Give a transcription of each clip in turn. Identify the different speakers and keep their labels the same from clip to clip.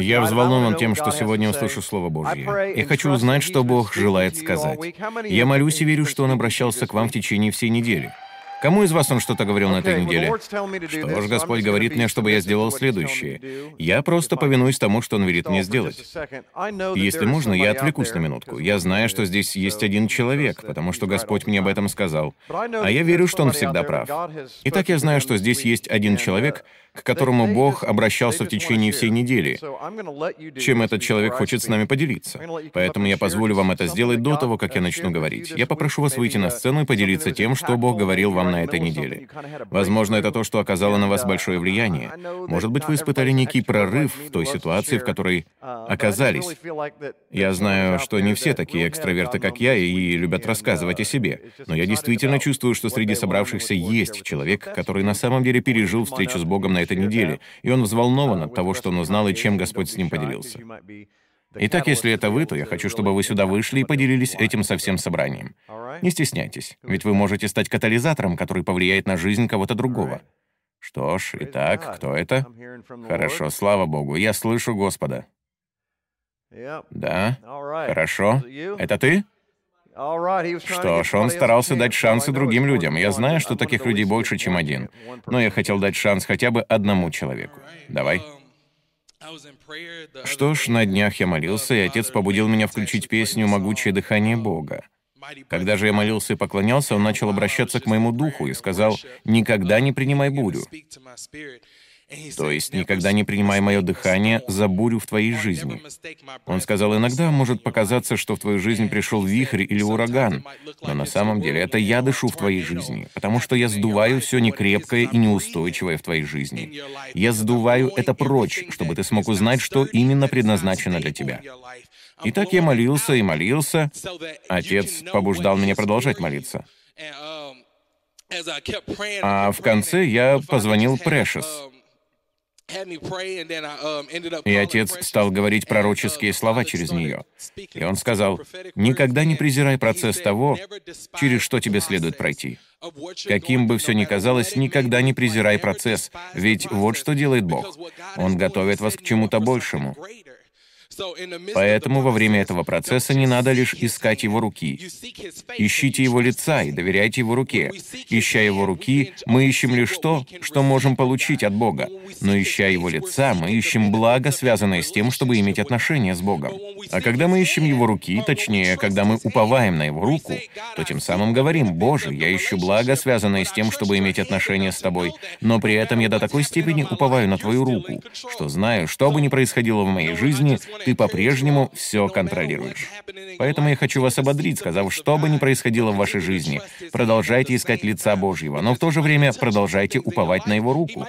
Speaker 1: Я взволнован тем, что сегодня услышу Слово Божье. Я хочу узнать, что Бог желает сказать. Я молюсь и верю, что Он обращался к вам в течение всей недели. Кому из вас он что-то говорил на этой неделе? Что ж, Господь говорит мне, чтобы я сделал следующее. Я просто повинуюсь тому, что Он велит мне сделать. Если можно, я отвлекусь на минутку. Я знаю, что здесь есть один человек, потому что Господь мне об этом сказал. А я верю, что Он всегда прав. Итак, я знаю, что здесь есть один человек, к которому Бог обращался в течение всей недели, чем этот человек хочет с нами поделиться. Поэтому я позволю вам это сделать до того, как я начну говорить. Я попрошу вас выйти на сцену и поделиться тем, что Бог говорил вам на этой неделе. Возможно, это то, что оказало на вас большое влияние. Может быть, вы испытали некий прорыв в той ситуации, в которой оказались. Я знаю, что не все такие экстраверты, как я, и любят рассказывать о себе. Но я действительно чувствую, что среди собравшихся есть человек, который на самом деле пережил встречу с Богом на этой неделе, и он взволнован от того, что он узнал и чем Господь с ним поделился. Итак, если это вы, то я хочу, чтобы вы сюда вышли и поделились этим со всем собранием. Не стесняйтесь, ведь вы можете стать катализатором, который повлияет на жизнь кого-то другого. Что ж, итак, кто это? Хорошо, слава Богу, я слышу Господа. Да? Хорошо. Это ты? Что ж, он старался дать шансы другим людям. Я знаю, что таких людей больше, чем один. Но я хотел дать шанс хотя бы одному человеку. Давай. Что ж, на днях я молился, и отец побудил меня включить песню «Могучее дыхание Бога». Когда же я молился и поклонялся, он начал обращаться к моему духу и сказал, «Никогда не принимай бурю». То есть никогда не принимай мое дыхание за бурю в твоей жизни. Он сказал, иногда может показаться, что в твою жизнь пришел вихрь или ураган, но на самом деле это я дышу в твоей жизни, потому что я сдуваю все некрепкое и неустойчивое в твоей жизни. Я сдуваю это прочь, чтобы ты смог узнать, что именно предназначено для тебя. И так я молился и молился. Отец побуждал меня продолжать молиться. А в конце я позвонил Прэшес. Um, и отец стал говорить пророческие слова через нее. И он сказал, «Никогда не презирай процесс того, через что тебе следует пройти. Каким бы все ни казалось, никогда не презирай процесс, ведь вот что делает Бог. Он готовит вас к чему-то большему. Поэтому во время этого процесса не надо лишь искать его руки. Ищите его лица и доверяйте его руке. Ища его руки, мы ищем лишь то, что можем получить от Бога. Но ища его лица, мы ищем благо, связанное с тем, чтобы иметь отношения с Богом. А когда мы ищем его руки, точнее, когда мы уповаем на его руку, то тем самым говорим, «Боже, я ищу благо, связанное с тем, чтобы иметь отношения с тобой, но при этом я до такой степени уповаю на твою руку, что знаю, что бы ни происходило в моей жизни, ты по-прежнему все контролируешь. Поэтому я хочу вас ободрить, сказав, что бы ни происходило в вашей жизни, продолжайте искать лица Божьего, но в то же время продолжайте уповать на Его руку.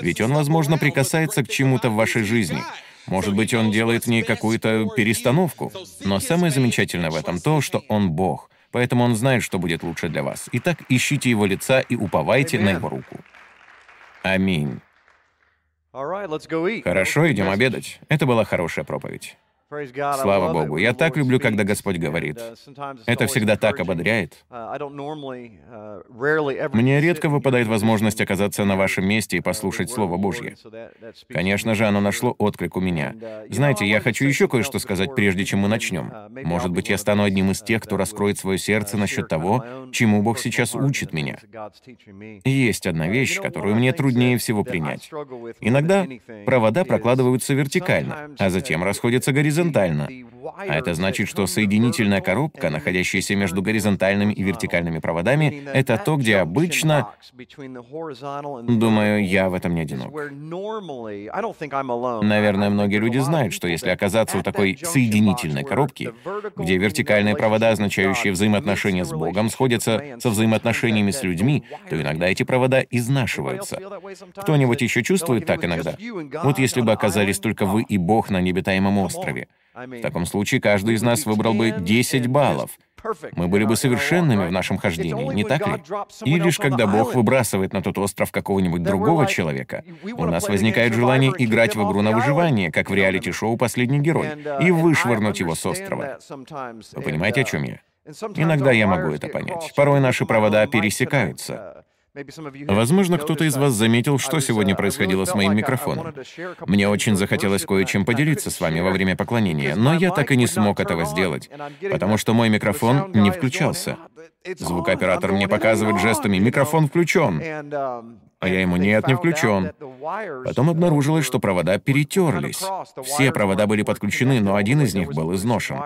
Speaker 1: Ведь Он, возможно, прикасается к чему-то в вашей жизни. Может быть, Он делает в ней какую-то перестановку. Но самое замечательное в этом то, что Он Бог. Поэтому Он знает, что будет лучше для вас. Итак, ищите Его лица и уповайте на Его руку. Аминь. Хорошо, идем обедать. Это была хорошая проповедь. Слава Богу. Я так люблю, когда Господь говорит. Uh, Это всегда так ободряет. Uh, uh, Мне редко выпадает возможность оказаться на вашем месте и послушать Слово Божье. Конечно же, оно нашло отклик у меня. Знаете, я хочу еще кое-что сказать, прежде чем мы начнем. Может быть, я стану одним из тех, кто раскроет свое сердце насчет того, чему Бог сейчас учит меня. есть одна вещь, которую мне труднее всего принять. Иногда провода прокладываются вертикально, а затем расходятся горизонтально. А это значит, что соединительная коробка, находящаяся между горизонтальными и вертикальными проводами, это то, где обычно... Думаю, я в этом не одинок. Наверное, многие люди знают, что если оказаться у такой соединительной коробки, где вертикальные провода, означающие взаимоотношения с Богом, сходятся со взаимоотношениями с людьми, то иногда эти провода изнашиваются. Кто-нибудь еще чувствует так иногда? Вот если бы оказались только вы и Бог на необитаемом острове. В таком случае каждый из нас выбрал бы 10 баллов. Мы были бы совершенными в нашем хождении, не так ли? И лишь когда Бог выбрасывает на тот остров какого-нибудь другого человека, у нас возникает желание играть в игру на выживание, как в реалити-шоу «Последний герой», и вышвырнуть его с острова. Вы понимаете, о чем я? Иногда я могу это понять. Порой наши провода пересекаются. Возможно, кто-то из вас заметил, что сегодня происходило с моим микрофоном. Мне очень захотелось кое-чем поделиться с вами во время поклонения, но я так и не смог этого сделать, потому что мой микрофон не включался. Звукооператор мне показывает жестами «микрофон включен», а я ему «нет, не включен». Потом обнаружилось, что провода перетерлись. Все провода были подключены, но один из них был изношен.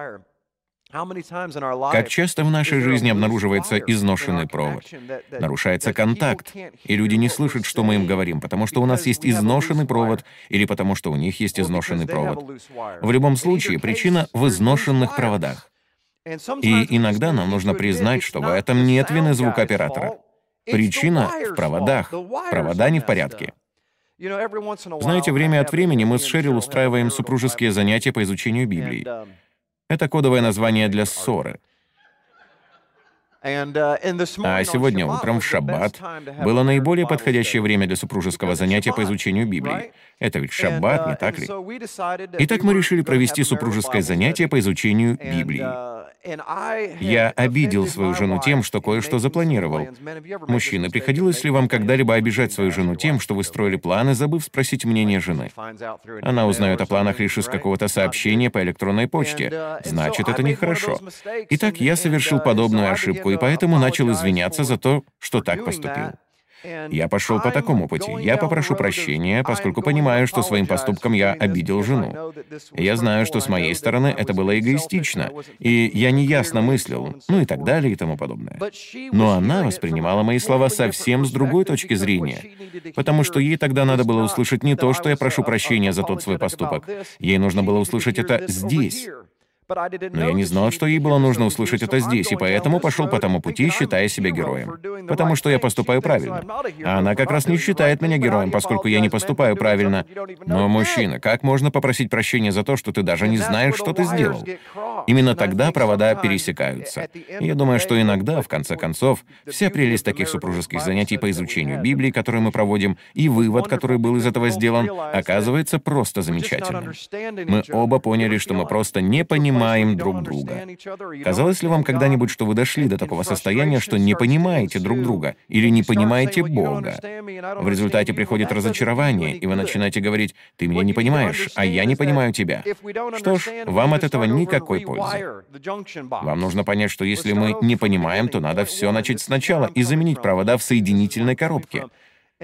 Speaker 1: Как часто в нашей жизни обнаруживается изношенный провод, нарушается контакт, и люди не слышат, что мы им говорим, потому что у нас есть изношенный провод или потому что у них есть изношенный провод. В любом случае, причина в изношенных проводах. И иногда нам нужно признать, что в этом нет вины звукооператора. Причина в проводах. Провода не в порядке. Знаете, время от времени мы с Шерил устраиваем супружеские занятия по изучению Библии. Это кодовое название для ссоры. Uh, а сегодня утром в шаббат было наиболее подходящее время для супружеского занятия по изучению Библии. Это ведь шаббат, не uh, так ли? Итак, мы решили провести супружеское занятие по изучению Библии. Uh, я обидел свою жену тем, что кое-что запланировал. Мужчины, приходилось ли вам когда-либо обижать свою жену тем, что вы строили планы, забыв спросить мнение жены? Она узнает о планах лишь из какого-то сообщения по электронной почте. Значит, это нехорошо. Итак, я совершил подобную ошибку, и поэтому начал извиняться за то, что так поступил. Я пошел по такому пути. Я попрошу прощения, поскольку понимаю, что своим поступком я обидел жену. Я знаю, что с моей стороны это было эгоистично, и я неясно мыслил, ну и так далее и тому подобное. Но она воспринимала мои слова совсем с другой точки зрения, потому что ей тогда надо было услышать не то, что я прошу прощения за тот свой поступок. Ей нужно было услышать это здесь. Но я не знал, что ей было нужно услышать это здесь, и поэтому пошел по тому пути, считая себя героем. Потому что я поступаю правильно. А она как раз не считает меня героем, поскольку я не поступаю правильно. Но, мужчина, как можно попросить прощения за то, что ты даже не знаешь, что ты сделал? Именно тогда провода пересекаются. И я думаю, что иногда, в конце концов, вся прелесть таких супружеских занятий по изучению Библии, которые мы проводим, и вывод, который был из этого сделан, оказывается просто замечательным. Мы оба поняли, что мы просто не понимаем, понимаем друг друга. Казалось ли вам когда-нибудь, что вы дошли до такого состояния, что не понимаете друг друга или не понимаете Бога? В результате приходит разочарование, и вы начинаете говорить, «Ты меня не понимаешь, а я не понимаю тебя». Что ж, вам от этого никакой пользы. Вам нужно понять, что если мы не понимаем, то надо все начать сначала и заменить провода в соединительной коробке.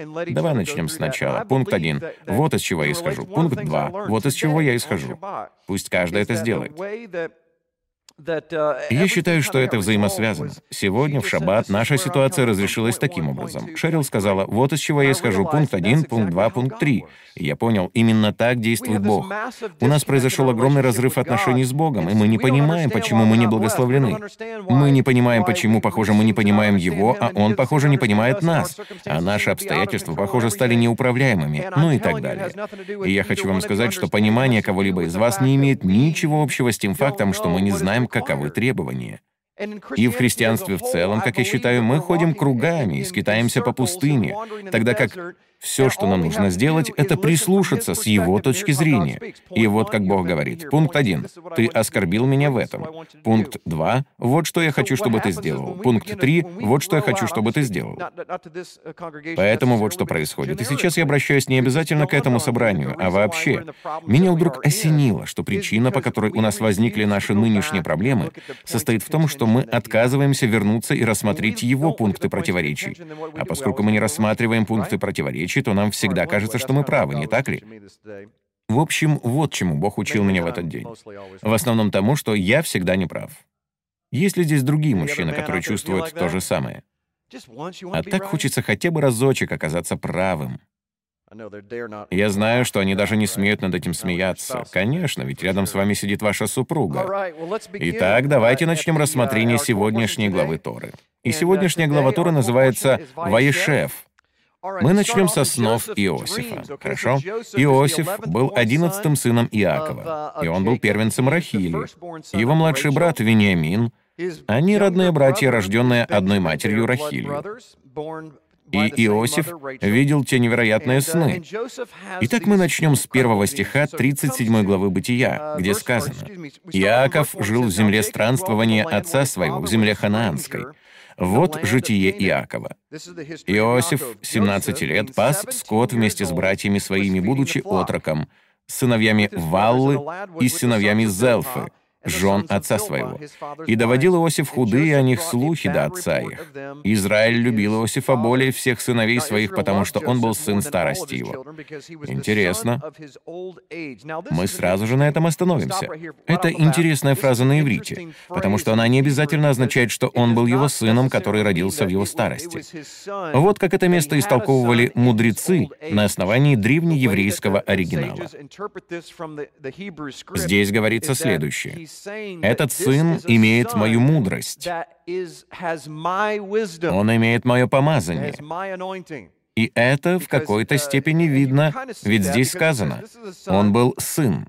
Speaker 1: Давай начнем сначала. Пункт один. Вот из чего я исхожу. Пункт два. Вот из чего я исхожу. Пусть каждый это сделает. Uh, Я считаю, что это взаимосвязано. Сегодня, в шаббат, наша ситуация разрешилась таким образом. Шерил сказала, вот из чего я исхожу, пункт 1, пункт 2, пункт 3. И я понял, именно так действует Бог. У нас произошел огромный разрыв отношений с Богом, и мы не понимаем, почему мы не благословлены. Мы не понимаем, почему, похоже, мы не понимаем Его, а Он, похоже, не понимает нас. А наши обстоятельства, похоже, стали неуправляемыми, ну и так далее. И я хочу вам сказать, что понимание кого-либо из вас не имеет ничего общего с тем фактом, что мы не знаем, каковы требования. И в христианстве в целом, как я считаю, мы ходим кругами и скитаемся по пустыне, тогда как все, что нам нужно сделать, это прислушаться с его точки зрения. И вот как Бог говорит. Пункт один. Ты оскорбил меня в этом. Пункт два. Вот что я хочу, чтобы ты сделал. Пункт три. Вот что я хочу, чтобы ты сделал. Поэтому вот что происходит. И сейчас я обращаюсь не обязательно к этому собранию, а вообще. Меня вдруг осенило, что причина, по которой у нас возникли наши нынешние проблемы, состоит в том, что мы отказываемся вернуться и рассмотреть его пункты противоречий. А поскольку мы не рассматриваем пункты противоречий, случае, то нам всегда кажется, что мы правы, не так ли? В общем, вот чему Бог учил меня в этот день. В основном тому, что я всегда не прав. Есть ли здесь другие мужчины, которые чувствуют то же самое? А так хочется хотя бы разочек оказаться правым. Я знаю, что они даже не смеют над этим смеяться. Конечно, ведь рядом с вами сидит ваша супруга. Итак, давайте начнем рассмотрение сегодняшней главы Торы. И сегодняшняя глава Торы называется «Ваешев», мы начнем со снов Иосифа, хорошо? Иосиф был одиннадцатым сыном Иакова, и он был первенцем Рахили. Его младший брат Вениамин, они родные братья, рожденные одной матерью Рахилью. И Иосиф видел те невероятные сны. Итак, мы начнем с первого стиха 37 главы Бытия, где сказано, «Иаков жил в земле странствования отца своего, в земле ханаанской». Вот житие Иакова. Иосиф, 17 лет, пас скот вместе с братьями своими, будучи отроком, сыновьями Валлы и сыновьями Зелфы, жен отца своего. И доводил Иосиф худые о них слухи до отца их. Израиль любил Иосифа более всех сыновей своих, потому что он был сын старости его. Интересно. Мы сразу же на этом остановимся. Это интересная фраза на иврите, потому что она не обязательно означает, что он был его сыном, который родился в его старости. Вот как это место истолковывали мудрецы на основании древнееврейского оригинала. Здесь говорится следующее. Этот сын имеет мою мудрость. Он имеет мое помазание. И это в какой-то степени видно, ведь здесь сказано, он был сын,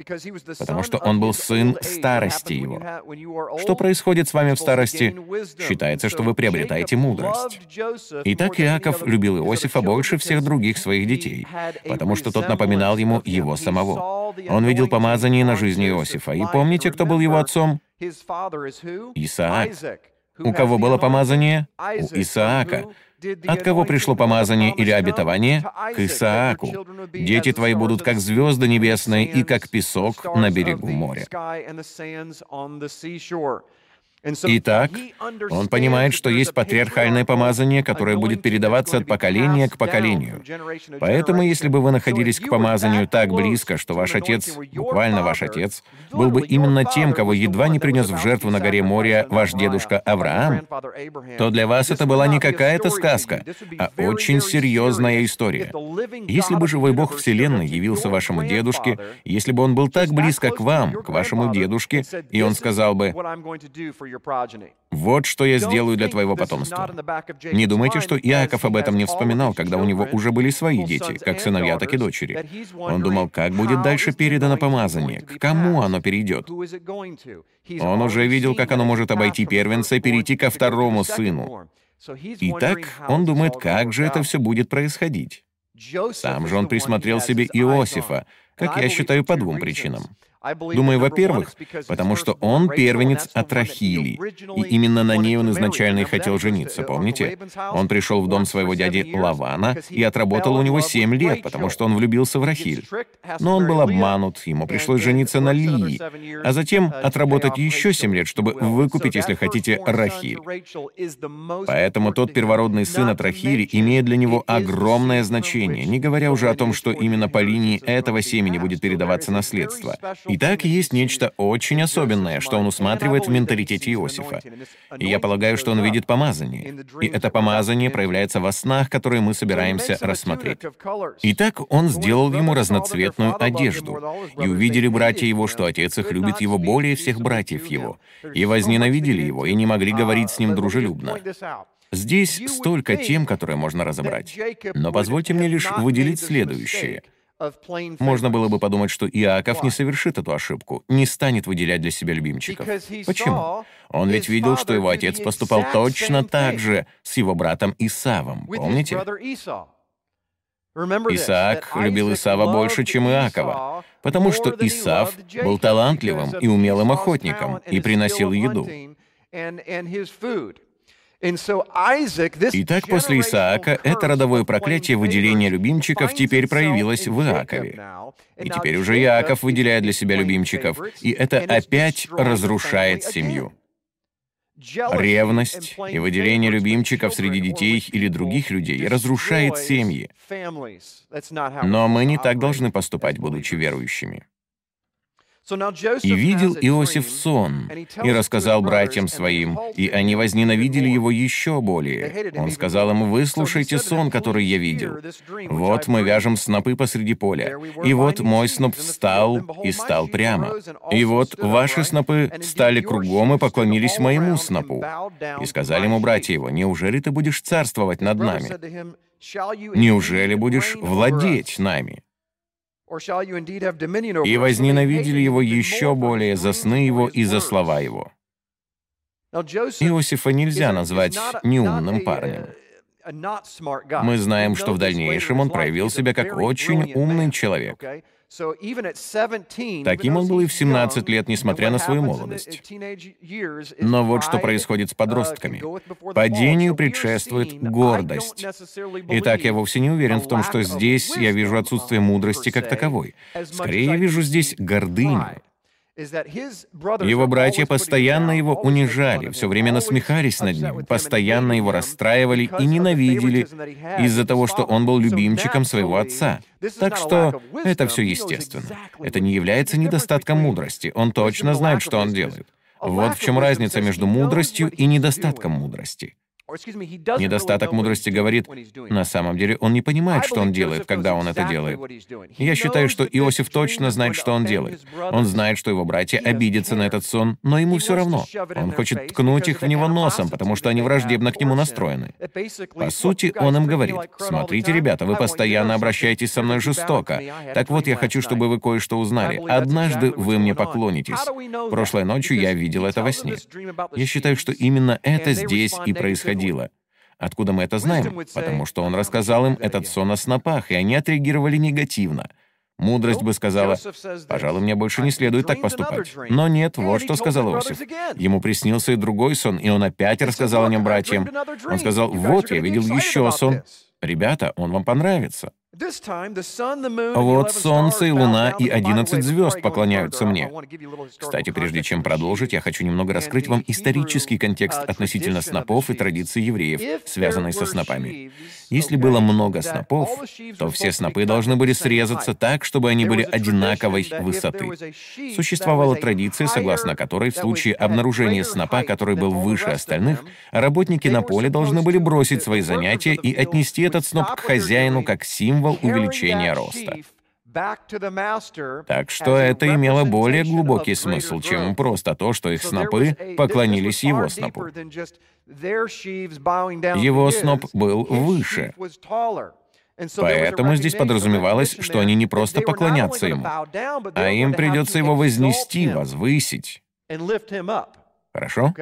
Speaker 1: потому что он был сын старости его. Что происходит с вами в старости? Считается, что вы приобретаете мудрость. Итак, Иаков любил Иосифа больше всех других своих детей, потому что тот напоминал ему его самого. Он видел помазание на жизни Иосифа. И помните, кто был его отцом? Исаак. У кого было помазание? У Исаака. От кого пришло помазание или обетование? К Исааку. Дети твои будут как звезды небесные и как песок на берегу моря. Итак, он понимает, что есть патриархальное помазание, которое будет передаваться от поколения к поколению. Поэтому, если бы вы находились к помазанию так близко, что ваш отец, буквально ваш отец, был бы именно тем, кого едва не принес в жертву на горе моря ваш дедушка Авраам, то для вас это была не какая-то сказка, а очень серьезная история. Если бы живой Бог Вселенной явился вашему дедушке, если бы он был так близко к вам, к вашему дедушке, и он сказал бы, вот что я сделаю для твоего потомства. Не думайте, что Иаков об этом не вспоминал, когда у него уже были свои дети, как сыновья, так и дочери. Он думал, как будет дальше передано помазание, к кому оно перейдет. Он уже видел, как оно может обойти первенца и перейти ко второму сыну. Итак, он думает, как же это все будет происходить. Сам же он присмотрел себе Иосифа, как я считаю, по двум причинам. Думаю, во-первых, потому что он первенец от Рахили, и именно на ней он изначально и хотел жениться, помните? Он пришел в дом своего дяди Лавана и отработал у него семь лет, потому что он влюбился в Рахиль. Но он был обманут, ему пришлось жениться на Лии, а затем отработать еще семь лет, чтобы выкупить, если хотите, Рахиль. Поэтому тот первородный сын от Рахили имеет для него огромное значение, не говоря уже о том, что именно по линии этого семени будет передаваться наследство. Итак, есть нечто очень особенное, что он усматривает в менталитете Иосифа. И я полагаю, что он видит помазание. И это помазание проявляется во снах, которые мы собираемся рассмотреть. Итак, он сделал ему разноцветную одежду. И увидели братья его, что отец их любит его более всех братьев его. И возненавидели его, и не могли говорить с ним дружелюбно. Здесь столько тем, которые можно разобрать. Но позвольте мне лишь выделить следующее. Можно было бы подумать, что Иаков не совершит эту ошибку, не станет выделять для себя любимчиков. Почему? Он ведь видел, что его отец поступал точно так же с его братом Исавом, помните? Исаак любил Исава больше, чем Иакова, потому что Исав был талантливым и умелым охотником и приносил еду. Итак, после Исаака это родовое проклятие выделения любимчиков теперь проявилось в Иакове. И теперь уже Иаков выделяет для себя любимчиков, и это опять разрушает семью. Ревность и выделение любимчиков среди детей или других людей разрушает семьи. Но мы не так должны поступать, будучи верующими. И видел Иосиф сон, и рассказал братьям своим, и они возненавидели его еще более. Он сказал им, «Выслушайте сон, который я видел. Вот мы вяжем снопы посреди поля, и вот мой сноп встал и стал прямо. И вот ваши снопы стали кругом и поклонились моему снопу. И сказали ему братья его, «Неужели ты будешь царствовать над нами? Неужели будешь владеть нами?» И возненавидели его еще более за сны его и за слова его. Иосифа нельзя назвать неумным парнем. Мы знаем, что в дальнейшем он проявил себя как очень умный человек. Таким он был и в 17 лет, несмотря на свою молодость. Но вот что происходит с uh, подростками. Падению предшествует гордость. Итак, я вовсе не уверен в том, что здесь я вижу отсутствие мудрости как таковой. Скорее, я вижу здесь гордыню. Его братья постоянно его унижали, все время насмехались над ним, постоянно его расстраивали и ненавидели из-за того, что он был любимчиком своего отца. Так что это все естественно. Это не является недостатком мудрости. Он точно знает, что он делает. Вот в чем разница между мудростью и недостатком мудрости. Недостаток мудрости говорит, на самом деле он не понимает, что он делает, когда он это делает. Я считаю, что Иосиф точно знает, что он делает. Он знает, что его братья обидятся на этот сон, но ему все равно. Он хочет ткнуть их в него носом, потому что они враждебно к нему настроены. По сути, он им говорит, «Смотрите, ребята, вы постоянно обращаетесь со мной жестоко. Так вот, я хочу, чтобы вы кое-что узнали. Однажды вы мне поклонитесь. Прошлой ночью я видел это во сне. Я считаю, что именно это здесь и происходило происходило. Откуда мы это знаем? Потому что он рассказал им этот сон о снопах, и они отреагировали негативно. Мудрость бы сказала, «Пожалуй, мне больше не следует так поступать». Но нет, вот что сказал Иосиф. Ему приснился и другой сон, и он опять рассказал о нем братьям. Он сказал, «Вот, я видел еще сон. Ребята, он вам понравится». Вот солнце и луна и одиннадцать звезд поклоняются мне. Кстати, прежде чем продолжить, я хочу немного раскрыть вам исторический контекст uh, относительно снопов и традиций евреев, связанной со снопами. Если было много снопов, то все снопы должны были срезаться так, чтобы они были одинаковой высоты. Существовала традиция, согласно которой в случае обнаружения снопа, который был выше остальных, работники на поле должны были бросить свои занятия и отнести этот сноп к хозяину как символ символ увеличения роста. Так что это имело более глубокий смысл, чем просто то, что их снопы поклонились его снопу. Его сноп был выше. Поэтому здесь подразумевалось, что они не просто поклонятся ему, а им придется его вознести, возвысить. Хорошо?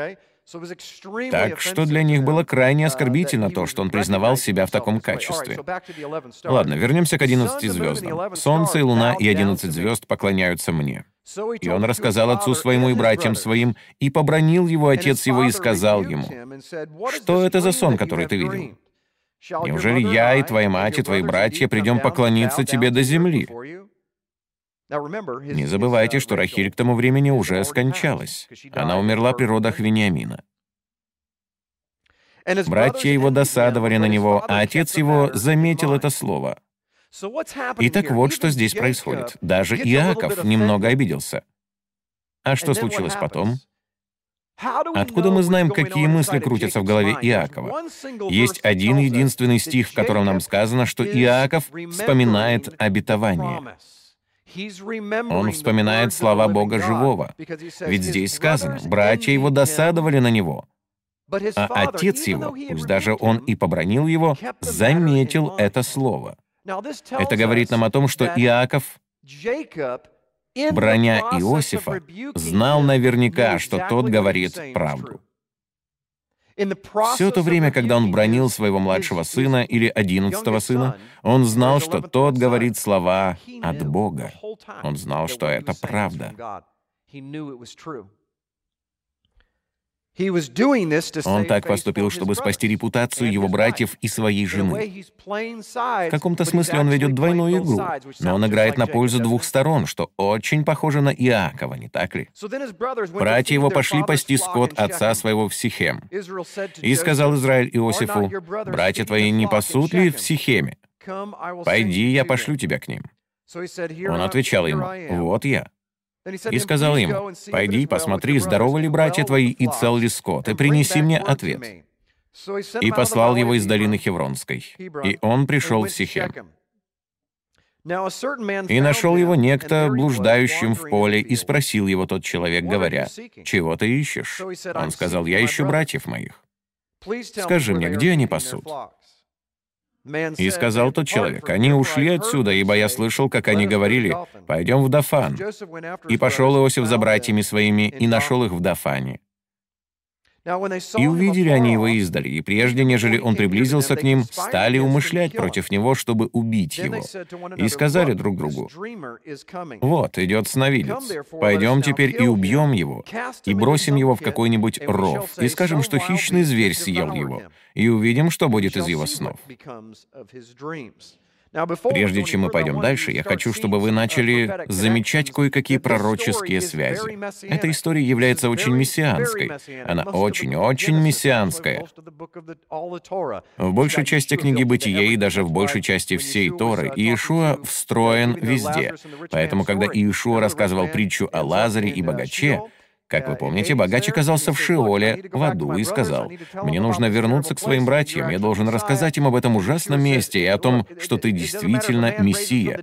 Speaker 1: Так что для них было крайне uh, оскорбительно то, что он признавал себя в таком качестве. Ладно, вернемся к одиннадцати звездам. Солнце и луна и одиннадцать звезд поклоняются мне. И он рассказал отцу своему и братьям своим, и побронил его отец его и сказал ему, «Что это за сон, который ты видел? Неужели я и твоя мать и твои братья придем поклониться тебе до земли?» Не забывайте, что Рахиль к тому времени уже скончалась. Она умерла при родах Вениамина. Братья его досадовали на него, а отец его заметил это слово. Итак, вот что здесь происходит. Даже Иаков немного обиделся. А что случилось потом? Откуда мы знаем, какие мысли крутятся в голове Иакова? Есть один единственный стих, в котором нам сказано, что Иаков вспоминает обетование. Он вспоминает слова Бога живого. Ведь здесь сказано, братья его досадовали на него. А отец его, пусть даже он и побронил его, заметил это слово. Это говорит нам о том, что Иаков, броня Иосифа, знал наверняка, что тот говорит правду. Все то время, когда он бронил своего младшего сына или одиннадцатого сына, он знал, что тот говорит слова от Бога. Он знал, что это правда. Он так поступил, чтобы спасти репутацию его братьев и своей жены. В каком-то смысле он ведет двойную игру, но он играет на пользу двух сторон, что очень похоже на Иакова, не так ли? Братья его пошли пасти скот отца своего в Сихем. И сказал Израиль Иосифу, «Братья твои не пасут ли в Сихеме? Пойди, я пошлю тебя к ним». Он отвечал ему, «Вот я». И сказал им, «Пойди, посмотри, здоровы ли братья твои и цел ли скот, и принеси мне ответ». И послал его из долины Хевронской. И он пришел в Сихем. И нашел его некто, блуждающим в поле, и спросил его тот человек, говоря, «Чего ты ищешь?» Он сказал, «Я ищу братьев моих. Скажи мне, где они пасут?» И сказал тот человек, «Они ушли отсюда, ибо я слышал, как они говорили, пойдем в Дафан». И пошел Иосиф за братьями своими и нашел их в Дафане. И увидели они его издали, и прежде, нежели он приблизился к ним, стали умышлять против него, чтобы убить его. И сказали друг другу, «Вот, идет сновидец. Пойдем теперь и убьем его, и бросим его в какой-нибудь ров, и скажем, что хищный зверь съел его, и увидим, что будет из его снов». Прежде чем мы пойдем дальше, я хочу, чтобы вы начали замечать кое-какие пророческие связи. Эта история является очень мессианской. Она очень-очень мессианская. В большей части книги Бытия и даже в большей части всей Торы Иешуа встроен везде. Поэтому, когда Иешуа рассказывал притчу о Лазаре и богаче, как вы помните, богач оказался в Шиоле, в аду, и сказал, «Мне нужно вернуться к своим братьям, я должен рассказать им об этом ужасном месте и о том, что ты действительно Мессия».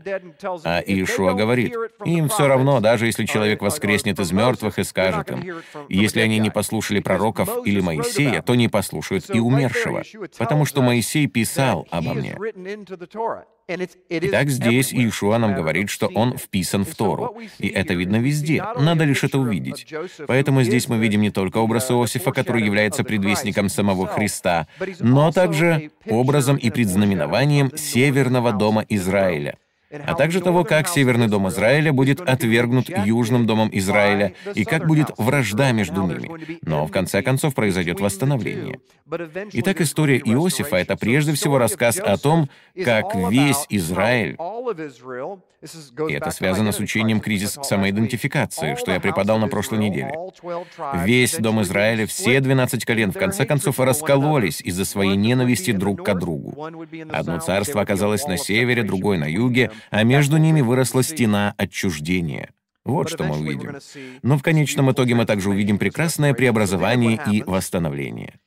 Speaker 1: А Иешуа говорит, «Им все равно, даже если человек воскреснет из мертвых и скажет им, если они не послушали пророков или Моисея, то не послушают и умершего, потому что Моисей писал обо мне». Итак, здесь Иешуа нам говорит, что он вписан в Тору. И это видно везде. Надо лишь это увидеть. Поэтому здесь мы видим не только образ Иосифа, который является предвестником самого Христа, но также образом и предзнаменованием Северного дома Израиля а также того, как Северный дом Израиля будет отвергнут Южным домом Израиля, и как будет вражда между ними. Но в конце концов произойдет восстановление. Итак, история Иосифа — это прежде всего рассказ о том, как весь Израиль и это связано с учением кризис самоидентификации, что я преподал на прошлой неделе. Весь дом Израиля, все 12 колен, в конце концов, раскололись из-за своей ненависти друг к другу. Одно царство оказалось на севере, другое на юге, а между ними выросла стена отчуждения. Вот что мы увидим. Но в конечном итоге мы также увидим прекрасное преобразование и восстановление.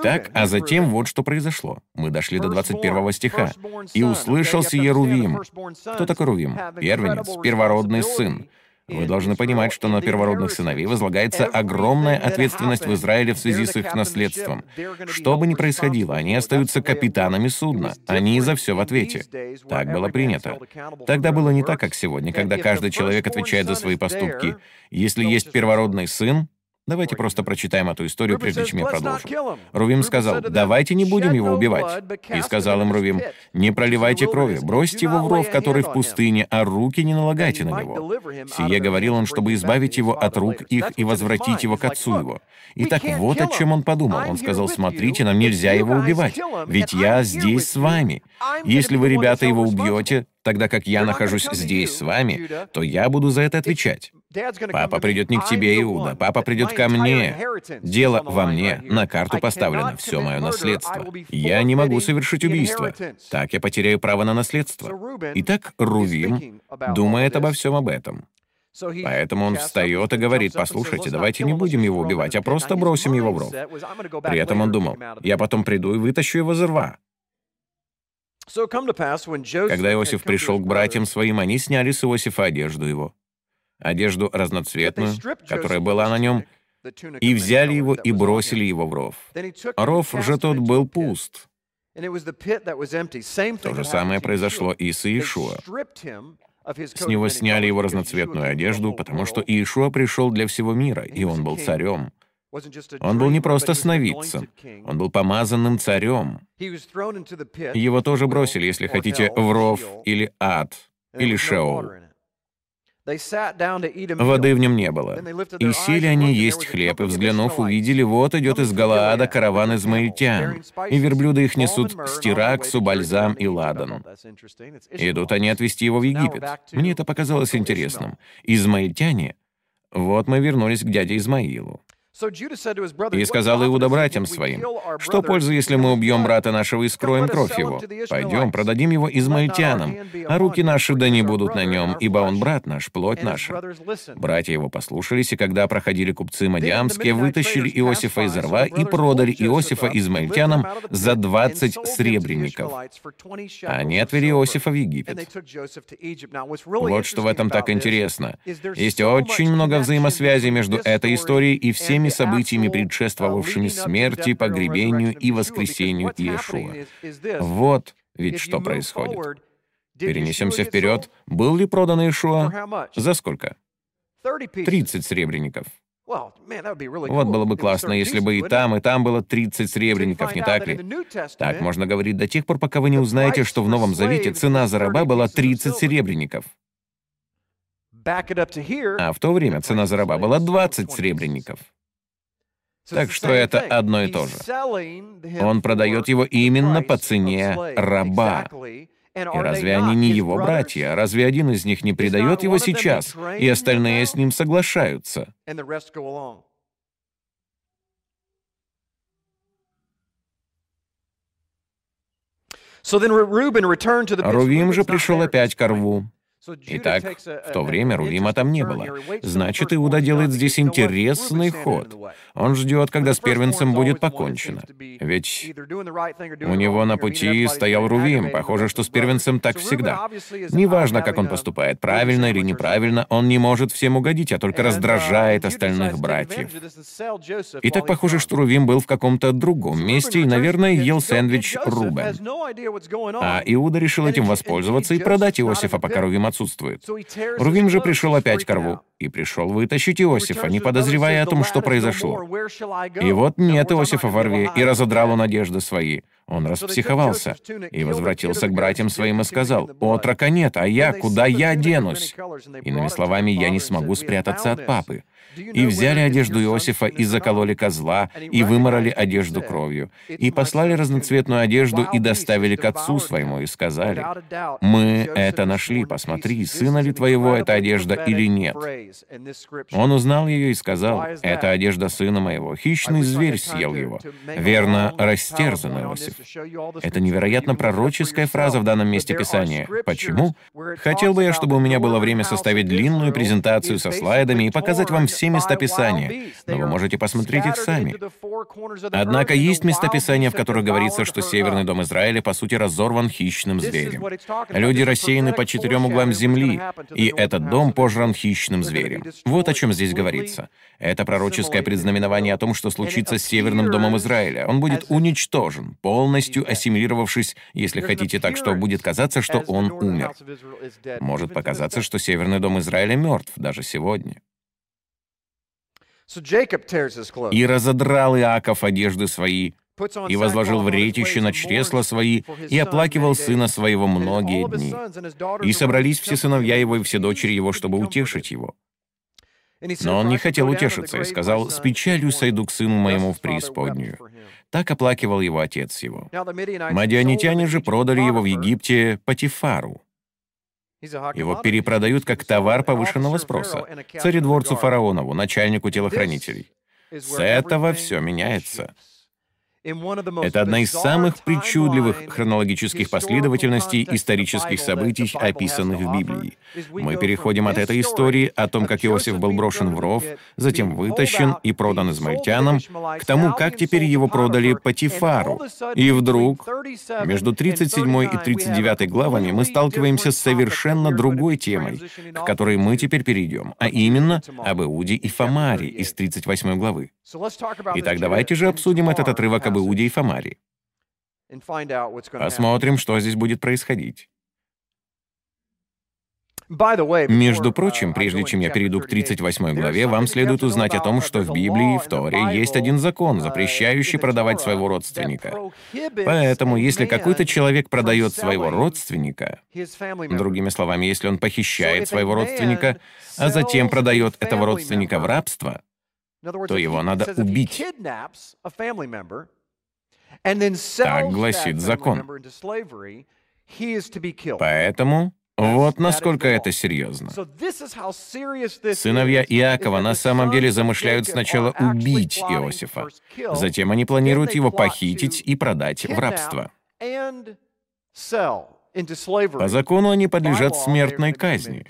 Speaker 1: Итак, а затем вот что произошло. Мы дошли до 21 стиха. «И услышался Ерувим». Кто такой Рувим? Первенец, первородный сын. Вы должны понимать, что на первородных сыновей возлагается огромная ответственность в Израиле в связи с их наследством. Что бы ни происходило, они остаются капитанами судна. Они за все в ответе. Так было принято. Тогда было не так, как сегодня, когда каждый человек отвечает за свои поступки. Если есть первородный сын, Давайте просто прочитаем эту историю, прежде чем я продолжу. Рувим сказал, «Давайте не будем его убивать». И сказал им Рувим, «Не проливайте крови, бросьте его в ров, который в пустыне, а руки не налагайте на него». Сие говорил он, чтобы избавить его от рук их и возвратить его к отцу его. Итак, вот о чем он подумал. Он сказал, «Смотрите, нам нельзя его убивать, ведь я здесь с вами. Если вы, ребята, его убьете, тогда как я нахожусь здесь с вами, то я буду за это отвечать. Папа придет не к тебе, Иуда, папа придет ко мне. Дело во мне, на карту поставлено все мое наследство. Я не могу совершить убийство. Так я потеряю право на наследство. Итак, Рувим думает обо всем об этом. Поэтому он встает и говорит, послушайте, давайте не будем его убивать, а просто бросим его в ров. При этом он думал, я потом приду и вытащу его из рва. Когда Иосиф пришел к братьям своим, они сняли с Иосифа одежду его, одежду разноцветную, которая была на нем, и взяли его и бросили его в ров. Ров же тот был пуст. То же самое произошло и с Иешуа. С него сняли его разноцветную одежду, потому что Иешуа пришел для всего мира, и он был царем. Он был не просто сновидцем, он был помазанным царем. Его тоже бросили, если хотите, в ров или ад, или шеол. Воды в нем не было. И сели они есть хлеб, и, взглянув, увидели, вот идет из Галаада караван измаильтян, и верблюды их несут стираксу, бальзам и ладан. Идут они отвезти его в Египет. Мне это показалось интересным. Измаильтяне... Вот мы вернулись к дяде Измаилу. И сказал Иуда братьям своим, «Что пользы, если мы убьем брата нашего и скроем кровь его? Пойдем, продадим его измаильтянам, а руки наши да не будут на нем, ибо он брат наш, плоть наша». Братья его послушались, и когда проходили купцы Мадиамские, вытащили Иосифа из рва и продали Иосифа измаильтянам за двадцать сребреников. Они отвели Иосифа в Египет. Вот что в этом так интересно. Есть очень много взаимосвязей между этой историей и всеми событиями, предшествовавшими смерти, погребению и воскресению Иешуа. Вот ведь что происходит. Перенесемся вперед. Был ли продан Иешуа? За сколько? 30 серебряников. Вот было бы классно, если бы и там, и там было 30 серебряников, не так ли? Так можно говорить до тех пор, пока вы не узнаете, что в Новом Завете цена за раба была 30 серебряников. А в то время цена за раба была 20 серебряников. Так что это одно и то же. Он продает его именно по цене раба. И разве они не его братья? Разве один из них не предает его сейчас, и остальные с ним соглашаются? Рувим же пришел опять к рву. Итак, в то время Рувима там не было. Значит, Иуда делает здесь интересный ход. Он ждет, когда с первенцем будет покончено. Ведь у него на пути стоял Рувим. Похоже, что с первенцем так всегда. Неважно, как он поступает, правильно или неправильно, он не может всем угодить, а только раздражает остальных братьев. И так похоже, что Рувим был в каком-то другом месте и, наверное, ел сэндвич Рубен. А Иуда решил этим воспользоваться и продать Иосифа, пока Рувим отсутствует. Рувим же пришел опять к рву и пришел вытащить Иосифа, не подозревая о том, что произошло. И вот нет Иосифа во рве, и разодрал он одежды свои. Он распсиховался и возвратился к братьям своим и сказал, «Отрока нет, а я, куда я денусь?» Иными словами, я не смогу спрятаться от папы. И взяли одежду Иосифа и закололи козла, и выморали одежду кровью, и послали разноцветную одежду и доставили к отцу своему, и сказали, «Мы это нашли, посмотри, сына ли твоего эта одежда или нет». Он узнал ее и сказал, «Это одежда сына моего, хищный зверь съел его». Верно, растерзан Иосиф. Это невероятно пророческая фраза в данном месте Писания. Почему? Хотел бы я, чтобы у меня было время составить длинную презентацию со слайдами и показать вам все местописания, но вы можете посмотреть их сами. Однако есть местописания, в которых говорится, что Северный дом Израиля, по сути, разорван хищным зверем. Люди рассеяны по четырем углам земли, и этот дом пожран хищным зверем. Вот о чем здесь говорится. Это пророческое предзнаменование о том, что случится с Северным домом Израиля. Он будет уничтожен, полностью ассимилировавшись, если хотите так, что будет казаться, что он умер. Может показаться, что Северный дом Израиля мертв даже сегодня. И разодрал Иаков одежды свои, и возложил в ретище на чресла свои, и оплакивал сына своего многие дни. И собрались все сыновья его и все дочери его, чтобы утешить его. Но он не хотел утешиться и сказал, «С печалью сойду к сыну моему в преисподнюю». Так оплакивал его отец его. Мадианитяне же продали его в Египте Патифару, его перепродают как товар повышенного спроса, царедворцу фараонову, начальнику телохранителей. С этого все меняется. Это одна из самых причудливых хронологических последовательностей исторических событий, описанных в Библии. Мы переходим от этой истории о том, как Иосиф был брошен в ров, затем вытащен и продан измаильтянам, к тому, как теперь его продали Патифару. И вдруг, между 37 и 39 главами мы сталкиваемся с совершенно другой темой, к которой мы теперь перейдем, а именно об Иуде и Фомаре из 38 главы. Итак, давайте же обсудим этот отрывок об Иуде и Фомаре. Посмотрим, что здесь будет происходить. Между прочим, uh, прежде чем я перейду к 38 главе, вам следует узнать о том, что в Библии и в Торе есть один закон, uh, запрещающий продавать своего родственника. Поэтому, если какой-то человек продает своего родственника, другими словами, если он похищает своего родственника, а затем продает этого родственника в рабство, то его надо убить. Так гласит закон. Поэтому вот насколько это серьезно. Сыновья Иакова на самом деле замышляют сначала убить Иосифа, затем они планируют его похитить и продать в рабство. По закону они подлежат смертной казни.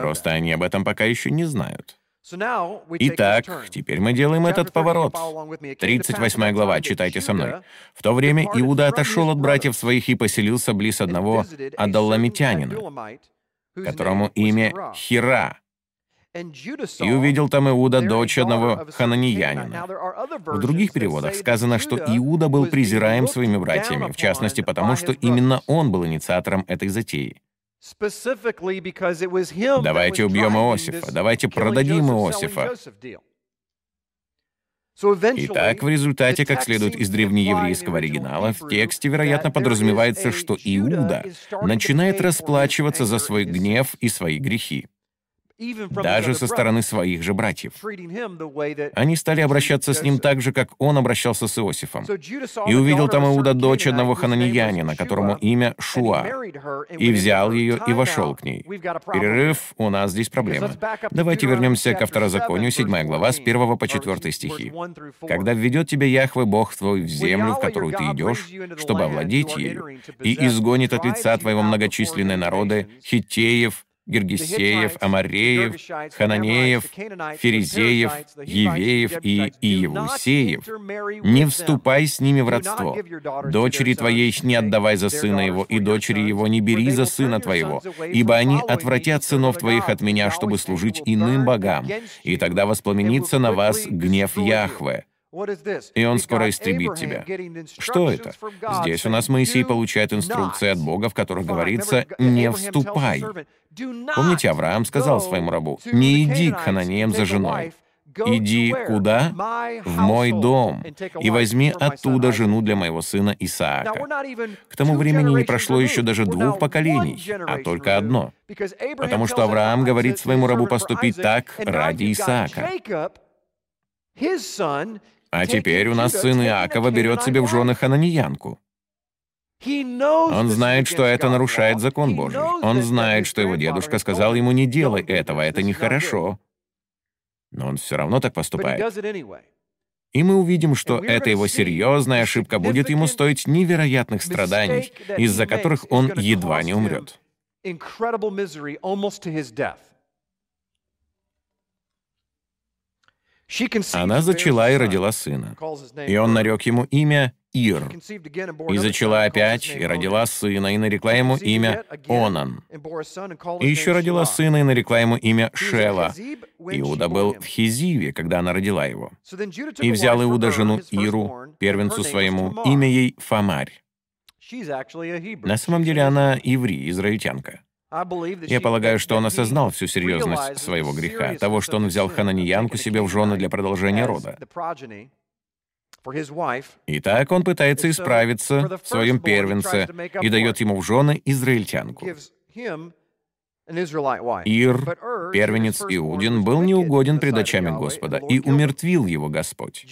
Speaker 1: Просто они об этом пока еще не знают. Итак, теперь мы делаем этот поворот. 38 глава, читайте со мной. «В то время Иуда отошел от братьев своих и поселился близ одного Адалламитянина, которому имя Хира, и увидел там Иуда, дочь одного хананиянина. В других переводах сказано, что Иуда был презираем своими братьями, в частности потому, что именно он был инициатором этой затеи. Давайте убьем Иосифа, давайте продадим Иосифа. Итак, в результате, как следует из древнееврейского оригинала, в тексте, вероятно, подразумевается, что Иуда начинает расплачиваться за свой гнев и свои грехи даже со стороны своих же братьев. Они стали обращаться с ним так же, как он обращался с Иосифом. И увидел там Иуда дочь одного хананиянина, которому имя Шуа, и взял ее и вошел к ней. Перерыв, у нас здесь проблема. Давайте вернемся ко второзаконию, 7 глава, с 1 по 4 стихи. «Когда введет тебя Яхве, Бог твой, в землю, в которую ты идешь, чтобы овладеть ею, и изгонит от лица твоего многочисленные народы, хиттеев, Гергесеев, Амареев, Хананеев, Ферезеев, Евеев и Иевусеев, не вступай с ними в родство. Дочери твоей не отдавай за сына его, и дочери его не бери за сына твоего, ибо они отвратят сынов твоих от меня, чтобы служить иным богам, и тогда воспламенится на вас гнев Яхве, и он скоро истребит тебя. Что это? Здесь у нас Моисей получает инструкции от Бога, в которых говорится «не вступай». Помните, Авраам сказал своему рабу «не иди к хананеям за женой». «Иди куда? В мой дом, и возьми оттуда жену для моего сына Исаака». К тому времени не прошло еще даже двух поколений, а только одно. Потому что Авраам говорит своему рабу поступить так ради Исаака. А теперь у нас сын Иакова берет себе в жены хананьянку. Он знает, что это нарушает закон Божий. Он знает, что его дедушка сказал ему «не делай этого, это нехорошо». Но он все равно так поступает. И мы увидим, что эта его серьезная ошибка будет ему стоить невероятных страданий, из-за которых он едва не умрет. Она зачала и родила сына, и он нарек ему имя Ир, и зачала опять, и родила сына, и нарекла ему имя Онан. И еще родила сына, и нарекла ему имя Шела. Иуда был в Хизиве, когда она родила его. И взял Иуда жену Иру, первенцу своему, имя ей Фамарь. На самом деле она еврей, израильтянка. Я полагаю, что он осознал всю серьезность своего греха, того, что он взял хананьянку себе в жены для продолжения рода. Итак, он пытается исправиться в своем первенце и дает ему в жены израильтянку. Ир, первенец Иудин, был неугоден пред очами Господа, и умертвил его Господь.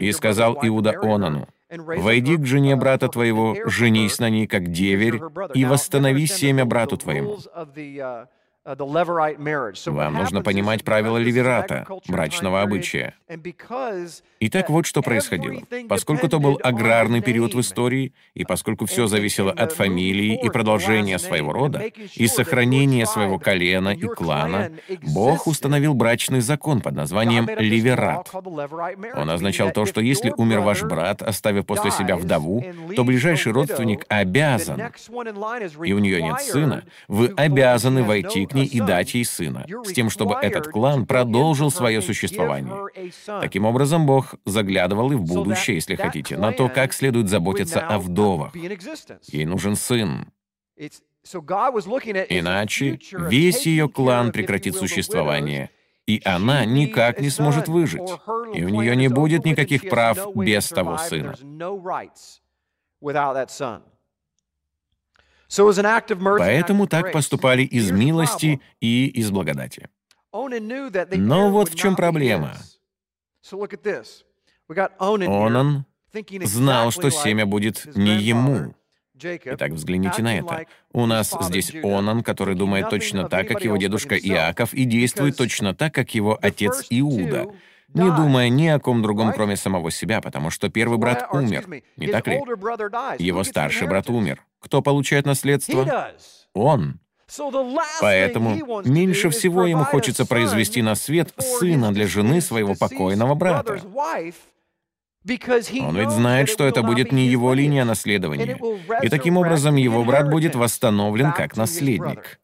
Speaker 1: И сказал Иуда Онану, «Войди к жене брата твоего, женись на ней, как деверь, и восстанови семя брату твоему». Uh, Вам нужно понимать правила ливерата, брачного обычая. Итак, вот что происходило. Поскольку то был аграрный период в истории, и поскольку все зависело от фамилии и продолжения своего рода, и сохранения своего колена и клана, Бог установил брачный закон под названием ливерат. Он означал то, что если умер ваш брат, оставив после себя вдову, то ближайший родственник обязан, и у нее нет сына, вы обязаны войти к ней и дать ей сына, с тем, чтобы этот клан продолжил свое существование. Таким образом, Бог заглядывал и в будущее, если хотите, на то, как следует заботиться о вдовах. Ей нужен сын. Иначе весь ее клан прекратит существование, и она никак не сможет выжить, и у нее не будет никаких прав без того сына. Поэтому так поступали из милости и из благодати. Но вот в чем проблема. Онан знал, что семя будет не ему. Итак, взгляните на это. У нас здесь Онан, который думает точно так, как его дедушка Иаков, и действует точно так, как его отец Иуда не думая ни о ком другом, кроме самого себя, потому что первый брат умер, не так ли? Его старший брат умер. Кто получает наследство? Он. Поэтому меньше всего ему хочется произвести на свет сына для жены своего покойного брата. Он ведь знает, что это будет не его линия наследования, и таким образом его брат будет восстановлен как наследник.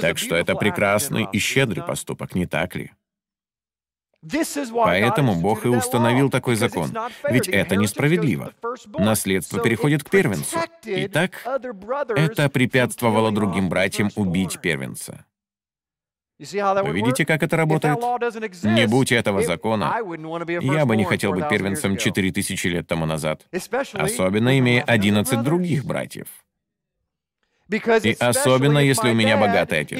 Speaker 1: Так что это прекрасный и щедрый поступок, не так ли? Поэтому Бог и установил такой закон. Ведь это несправедливо. Наследство переходит к первенцу. Итак, это препятствовало другим братьям убить первенца. Вы видите, как это работает? Не будь этого закона, я бы не хотел быть первенцем 4000 лет тому назад, особенно имея 11 других братьев. И особенно, если у меня богатый отец.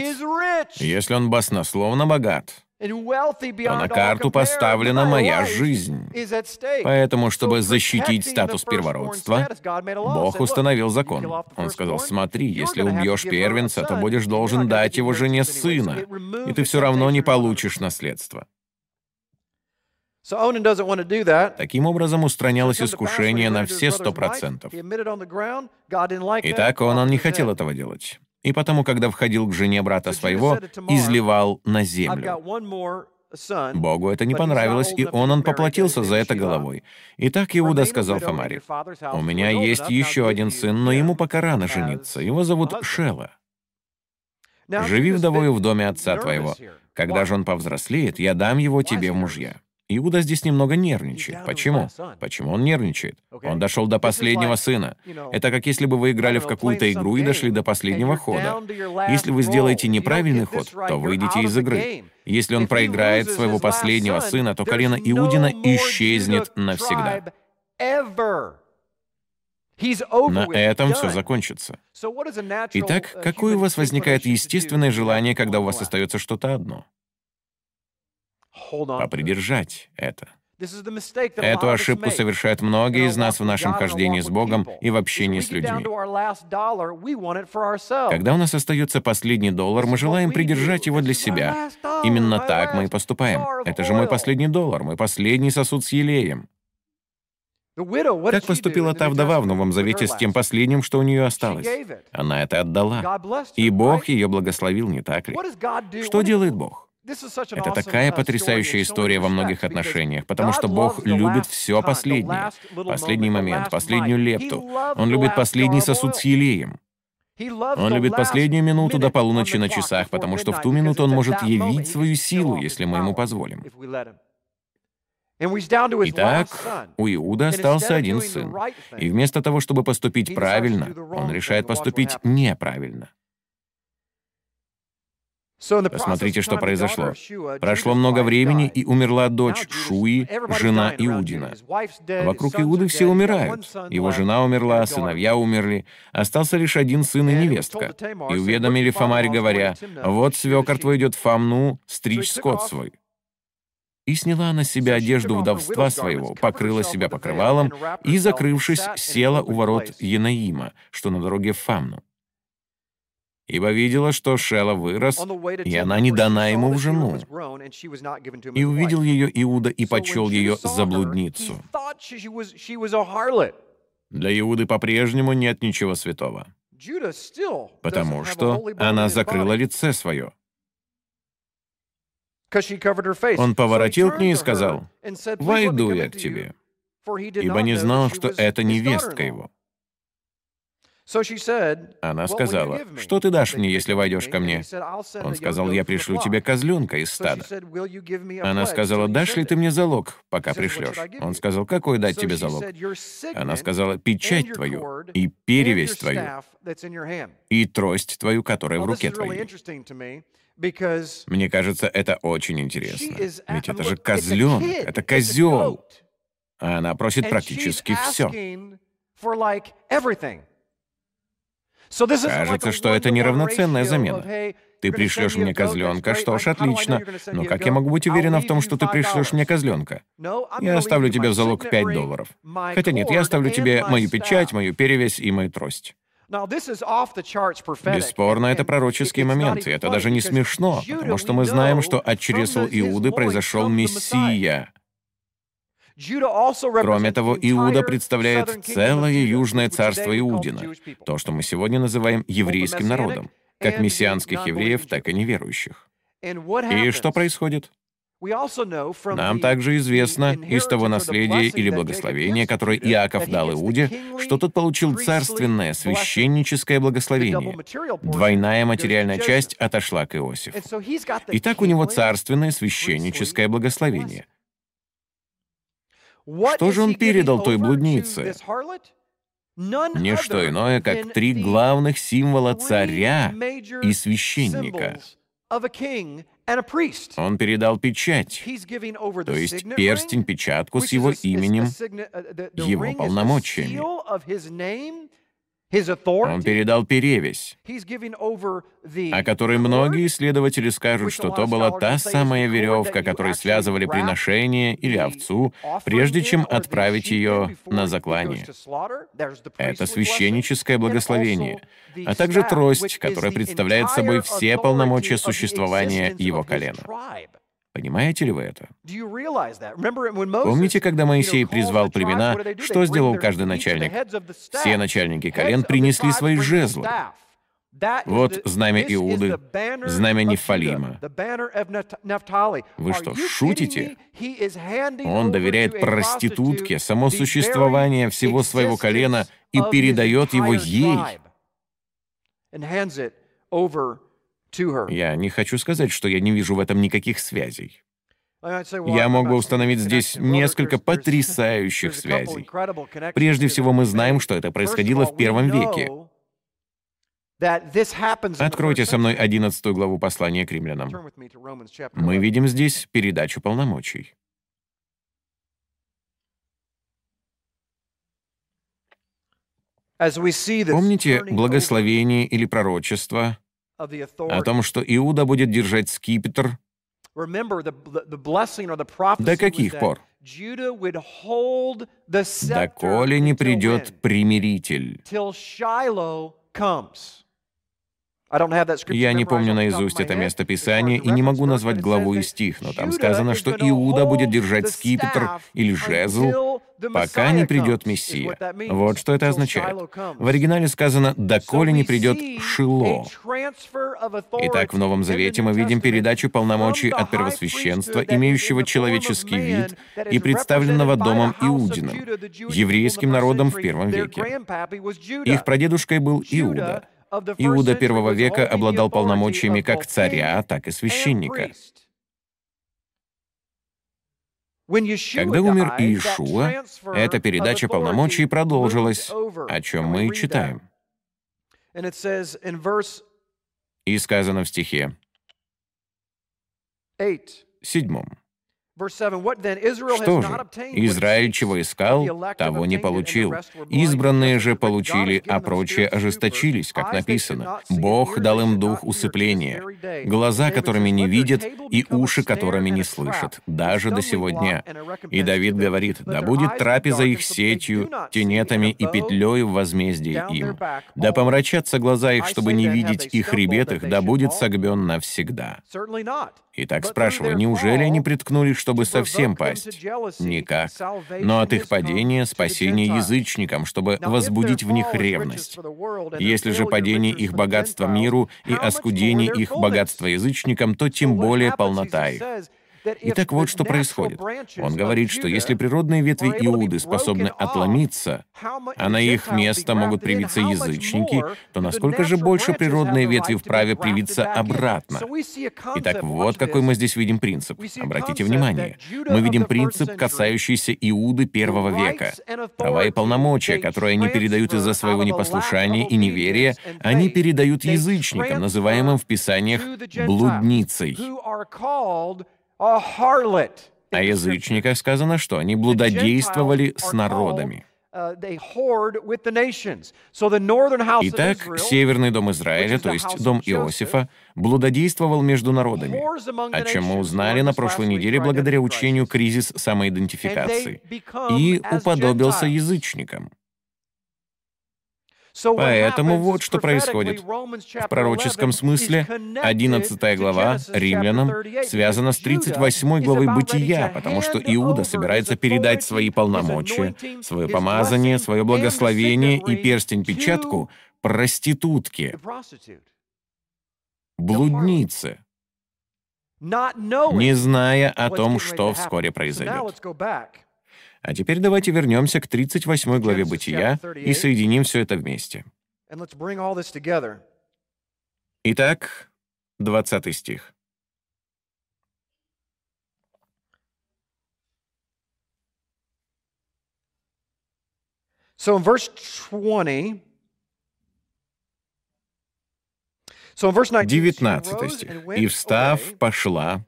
Speaker 1: Если он баснословно богат, то на карту поставлена моя жизнь. Поэтому, чтобы защитить статус первородства, Бог установил закон. Он сказал, смотри, если убьешь первенца, то будешь должен дать его жене сына, и ты все равно не получишь наследство. Таким образом устранялось искушение на все сто процентов. Итак, Онан не хотел этого делать и потому, когда входил к жене брата своего, изливал на землю. Богу это не понравилось, и он, он поплатился за это головой. Итак, Иуда сказал Фомаре, «У меня есть еще один сын, но ему пока рано жениться. Его зовут Шела. Живи вдовою в доме отца твоего. Когда же он повзрослеет, я дам его тебе в мужья». Иуда здесь немного нервничает. Почему? Почему он нервничает? Он дошел до последнего сына. Это как если бы вы играли в какую-то игру и дошли до последнего хода. Если вы сделаете неправильный ход, то выйдете из игры. Если он проиграет своего последнего сына, то колено Иудина исчезнет навсегда. На этом все закончится. Итак, какое у вас возникает естественное желание, когда у вас остается что-то одно? Попридержать это. Эту ошибку совершают многие из нас в нашем хождении с Богом и в общении с людьми. Когда у нас остается последний доллар, мы желаем придержать его для себя. Именно так мы и поступаем. Это же мой последний доллар, мой последний сосуд с елеем. Как поступила та вдова в Новом Завете с тем последним, что у нее осталось? Она это отдала. И Бог ее благословил, не так ли? Что делает Бог? Это такая потрясающая история во многих отношениях, потому что Бог любит все последнее. Последний момент, последнюю лепту. Он любит последний сосуд с елеем. Он любит последнюю минуту до полуночи на часах, потому что в ту минуту он может явить свою силу, если мы ему позволим. Итак, у Иуда остался один сын. И вместо того, чтобы поступить правильно, он решает поступить неправильно. Посмотрите, что произошло. Прошло много времени, и умерла дочь Шуи, жена Иудина. Вокруг Иуды все умирают. Его жена умерла, сыновья умерли. Остался лишь один сын и невестка. И уведомили Фомаре, говоря, «Вот свекор твой идет в Фамну стричь скот свой». И сняла на себя одежду вдовства своего, покрыла себя покрывалом и, закрывшись, села у ворот Янаима, что на дороге в Фамну ибо видела, что Шела вырос, и она не дана ему в жену. И увидел ее Иуда и почел ее за блудницу. Для Иуды по-прежнему нет ничего святого, потому что она закрыла лице свое. Он поворотил к ней и сказал, «Войду я к тебе», ибо не знал, что это невестка его. Она сказала, «Что ты дашь мне, если войдешь ко мне?» Он сказал, «Я пришлю тебе козленка из стада». Она сказала, «Дашь ли ты мне залог, пока пришлешь?» Он сказал, «Какой дать тебе залог?» Она сказала, «Печать твою и перевесь твою и трость твою, которая в руке твоей». Мне кажется, это очень интересно. Ведь это же козленок, это козел. А она просит практически все. Кажется, что это неравноценная замена. Ты пришлешь мне козленка, что ж, отлично. Но как я могу быть уверена в том, что ты пришлешь мне козленка? Я оставлю тебе в залог 5 долларов. Хотя нет, я оставлю тебе мою печать, мою перевесь и мою трость. Бесспорно, это пророческий момент, и это даже не смешно, потому что мы знаем, что от чресл Иуды произошел Мессия. Кроме того, Иуда представляет целое южное царство Иудина, то, что мы сегодня называем еврейским народом, как мессианских евреев, так и неверующих. И что происходит? Нам также известно из того наследия или благословения, которое Иаков дал Иуде, что тот получил царственное священническое благословение. Двойная материальная часть отошла к Иосифу. Итак, у него царственное священническое благословение. Что же он передал той блуднице? Не что иное, как три главных символа царя и священника. Он передал печать, то есть перстень-печатку с его именем, uh, его полномочиями. Он передал перевесь, о которой многие исследователи скажут, что то была та самая веревка, которой связывали приношение или овцу, прежде чем отправить ее на заклание. Это священническое благословение, а также трость, которая представляет собой все полномочия существования его колена. Понимаете ли вы это? Помните, когда Моисей призвал племена, что сделал каждый начальник? Все начальники колен принесли свои жезлы. Вот знамя Иуды, знамя Нефалима. Вы что, шутите? Он доверяет проститутке само существование всего своего колена и передает его ей. Я не хочу сказать, что я не вижу в этом никаких связей. Я мог бы установить здесь несколько потрясающих связей. Прежде всего, мы знаем, что это происходило в первом веке. Откройте со мной 11 главу послания к римлянам. Мы видим здесь передачу полномочий. Помните благословение или пророчество о том, что Иуда будет держать скипетр до каких пор? Доколе не придет примиритель. Я не помню наизусть это место Писания и не могу назвать главу и стих, но там сказано, что Иуда будет держать скипетр или жезл, пока не придет Мессия. Вот что это означает. В оригинале сказано «доколе не придет Шило». Итак, в Новом Завете мы видим передачу полномочий от первосвященства, имеющего человеческий вид и представленного домом Иудиным, еврейским народом в первом веке. Их прадедушкой был Иуда. Иуда первого века обладал полномочиями как царя, так и священника. Когда умер Иешуа, эта передача полномочий продолжилась, о чем мы и читаем. И сказано в стихе седьмом. Что же, Израиль чего искал, того не получил. Избранные же получили, а прочие ожесточились, как написано. Бог дал им дух усыпления, глаза, которыми не видят, и уши, которыми не слышат, даже до сего дня. И Давид говорит, да будет трапеза их сетью, тенетами и петлей в возмездии им. Да помрачатся глаза их, чтобы не видеть их хребет их, да будет согбен навсегда. Итак, спрашиваю, неужели они приткнулись, чтобы совсем пасть? Никак. Но от их падения спасение язычникам, чтобы возбудить в них ревность. Если же падение их богатства миру и оскудение их богатства язычникам, то тем более полнота их. Итак, вот что происходит. Он говорит, что если природные ветви Иуды способны отломиться, а на их место могут привиться язычники, то насколько же больше природные ветви вправе привиться обратно? Итак, вот какой мы здесь видим принцип. Обратите внимание. Мы видим принцип, касающийся Иуды первого века. Права и полномочия, которые они передают из-за своего непослушания и неверия, они передают язычникам, называемым в Писаниях блудницей. О язычниках сказано, что они блудодействовали с народами. Uh, Итак, Северный дом Израиля, то есть дом Иосифа, блудодействовал между народами, о чем мы узнали на прошлой неделе благодаря учению «Кризис самоидентификации», и уподобился язычникам. Поэтому вот что происходит. В пророческом смысле 11 глава Римлянам связана с 38 главой Бытия, потому что Иуда собирается передать свои полномочия, свое помазание, свое благословение и перстень-печатку проститутке, блуднице. не зная о том, что вскоре произойдет. А теперь давайте вернемся к 38 главе Бытия и соединим все это вместе. Итак, 20 стих.
Speaker 2: So in verse 20, 19
Speaker 1: стих. «И, встав, пошла,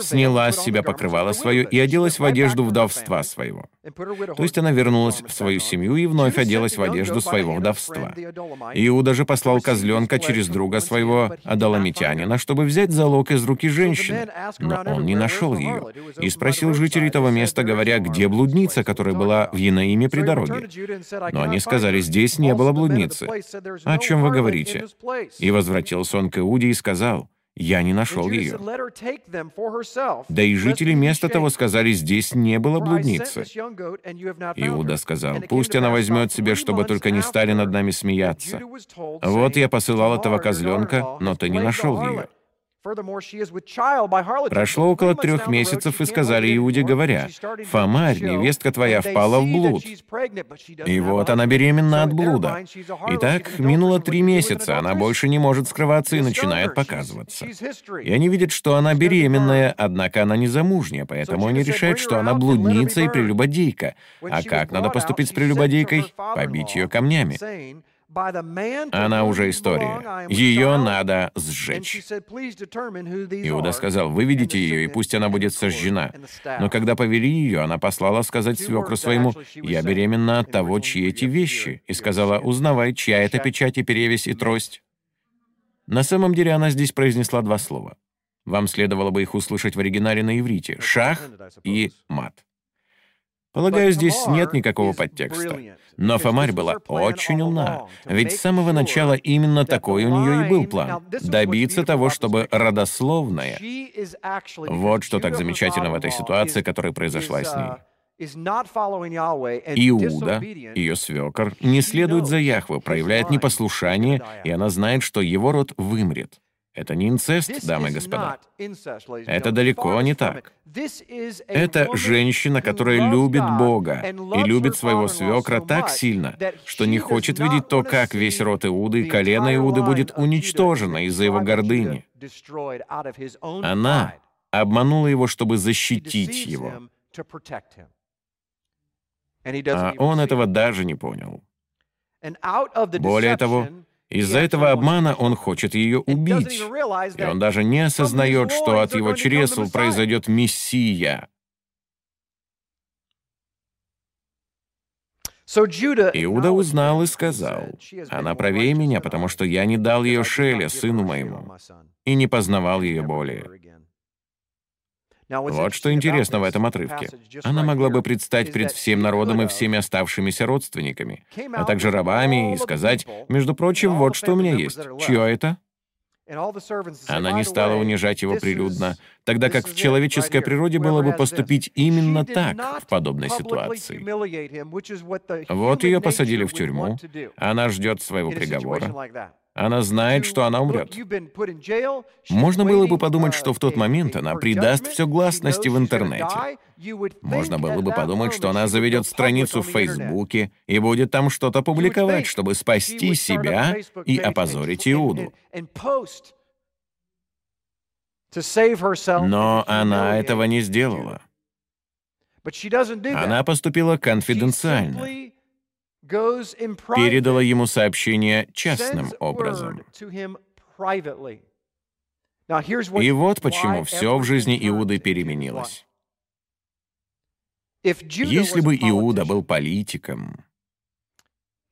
Speaker 1: сняла с себя покрывало свое и оделась в одежду вдовства своего». То есть она вернулась в свою семью и вновь оделась в одежду своего вдовства. Иуда же послал козленка через друга своего Адаламитянина, чтобы взять залог из руки женщины, но он не нашел ее, и спросил жителей того места, говоря, где блудница, которая была в Янаиме при дороге. Но они сказали, здесь не было блудницы. О чем вы говорите? И возвратились обратился он к Иуде и сказал, «Я не нашел ее». Да и жители места того сказали, «Здесь не было блудницы». Иуда сказал, «Пусть она возьмет себе, чтобы только не стали над нами смеяться. Вот я посылал этого козленка, но ты не нашел ее». Прошло около трех месяцев, и сказали Иуде, говоря, «Фомарь, невестка твоя, впала в блуд». И вот она беременна от блуда. Итак, минуло три месяца, она больше не может скрываться и начинает показываться. И они видят, что она беременная, однако она не замужняя, поэтому они решают, что она блудница и прелюбодейка. А как надо поступить с прелюбодейкой? Побить ее камнями. Она уже история. Ее надо сжечь. Иуда сказал, выведите ее, и пусть она будет сожжена. Но когда повели ее, она послала сказать свекру своему, «Я беременна от того, чьи эти вещи», и сказала, «Узнавай, чья это печать и перевесь и трость». На самом деле она здесь произнесла два слова. Вам следовало бы их услышать в оригинале на иврите — «шах» и «мат». Полагаю, здесь нет никакого подтекста. Но Фомарь была очень умна, ведь с самого начала именно такой у нее и был план — добиться того, чтобы родословная... Вот что так замечательно в этой ситуации, которая произошла с ней. Иуда, ее свекор, не следует за Яхве, проявляет непослушание, и она знает, что его род вымрет. Это не инцест, дамы и господа. Это далеко не так. Это женщина, которая любит Бога и любит своего свекра так сильно, что не хочет видеть то, как весь род Иуды и колено Иуды будет уничтожено из-за его гордыни. Она обманула его, чтобы защитить его. А он этого даже не понял. Более того, из-за этого обмана он хочет ее убить. И он даже не осознает, что от его чресл произойдет Мессия. Иуда узнал и сказал, «Она правее меня, потому что я не дал ее Шеле, сыну моему, и не познавал ее более». Вот что интересно в этом отрывке. Она могла бы предстать пред всем народом и всеми оставшимися родственниками, а также рабами, и сказать, между прочим, вот что у меня есть. Чье это? Она не стала унижать его прилюдно, тогда как в человеческой природе было бы поступить именно так в подобной ситуации. Вот ее посадили в тюрьму, она ждет своего приговора. Она знает, что она умрет. Можно было бы подумать, что в тот момент она придаст все гласности в интернете. Можно было бы подумать, что она заведет страницу в Фейсбуке и будет там что-то публиковать, чтобы спасти себя и опозорить Иуду. Но она этого не сделала. Она поступила конфиденциально передала ему сообщение частным образом. И вот почему все в жизни Иуды переменилось. Если бы Иуда был политиком,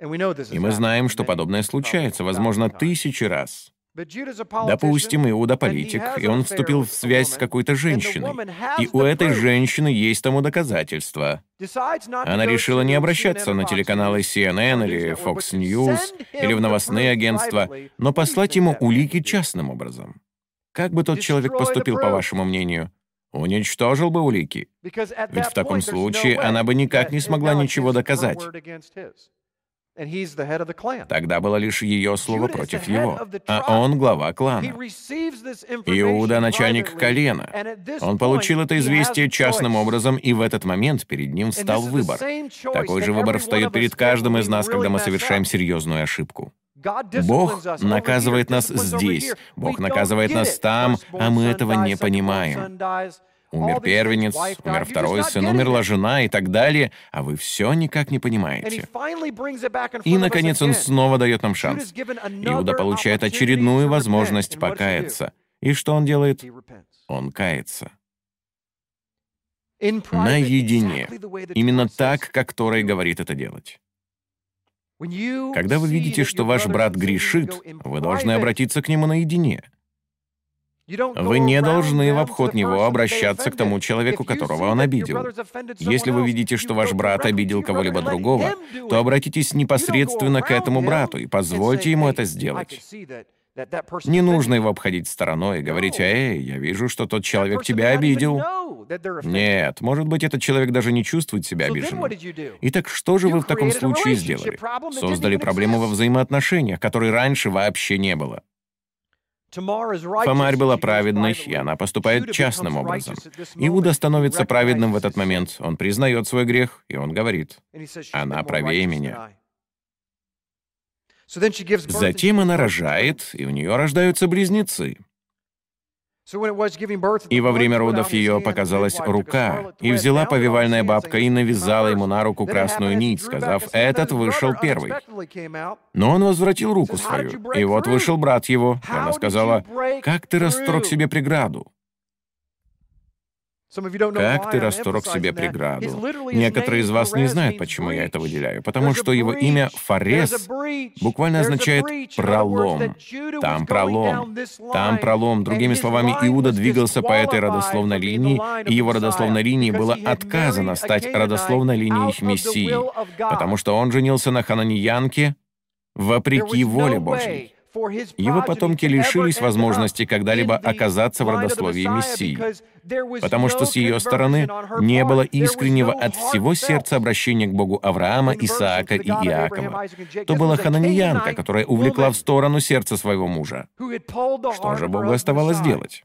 Speaker 1: и мы знаем, что подобное случается, возможно, тысячи раз, Допустим, Иуда политик, и он вступил в связь с какой-то женщиной, и у этой женщины есть тому доказательства. Она решила не обращаться на телеканалы CNN или Fox News или в новостные агентства, но послать ему улики частным образом. Как бы тот человек поступил, по вашему мнению? Уничтожил бы улики. Ведь в таком случае она бы никак не смогла ничего доказать. Тогда было лишь ее слово против его, а он глава клана. Иуда — начальник колена. Он получил это известие частным образом, и в этот момент перед ним встал выбор. Такой же выбор встает перед каждым из нас, когда мы совершаем серьезную ошибку. Бог наказывает нас здесь, Бог наказывает нас там, а мы этого не понимаем. Умер первенец, умер второй сын, умерла жена и так далее, а вы все никак не понимаете. И, наконец, он снова дает нам шанс. Иуда получает очередную возможность покаяться. И что он делает? Он кается. Наедине. Именно так, как Торой говорит это делать. Когда вы видите, что ваш брат грешит, вы должны обратиться к нему наедине. Вы не должны в обход него обращаться к тому человеку, которого он обидел. Если вы видите, что ваш брат обидел кого-либо другого, то обратитесь непосредственно к этому брату и позвольте ему это сделать. Не нужно его обходить стороной и говорить, «Эй, я вижу, что тот человек тебя обидел». Нет, может быть, этот человек даже не чувствует себя обиженным. Итак, что же вы в таком случае сделали? Создали проблему во взаимоотношениях, которой раньше вообще не было. Фомарь была праведной, и она поступает частным образом. Иуда становится праведным в этот момент, он признает свой грех, и он говорит, «Она правее меня». Затем она рожает, и у нее рождаются близнецы. И во время родов ее показалась рука, и взяла повивальная бабка и навязала ему на руку красную нить, сказав, «Этот вышел первый». Но он возвратил руку свою, и вот вышел брат его. И она сказала, «Как ты расторг себе преграду?» Как ты расторг себе преграду? Некоторые из вас не знают, почему я это выделяю. Потому что его имя Фарес буквально означает «пролом». Там пролом. Там пролом. Другими словами, Иуда двигался по этой родословной линии, и его родословной линии было отказано стать родословной линией их Мессии, потому что он женился на Хананиянке вопреки воле Божьей. Его потомки лишились возможности когда-либо оказаться в родословии Мессии, потому что с ее стороны не было искреннего от всего сердца обращения к Богу Авраама, Исаака и Иакова. То была хананиянка, которая увлекла в сторону сердце своего мужа. Что же Богу оставалось делать?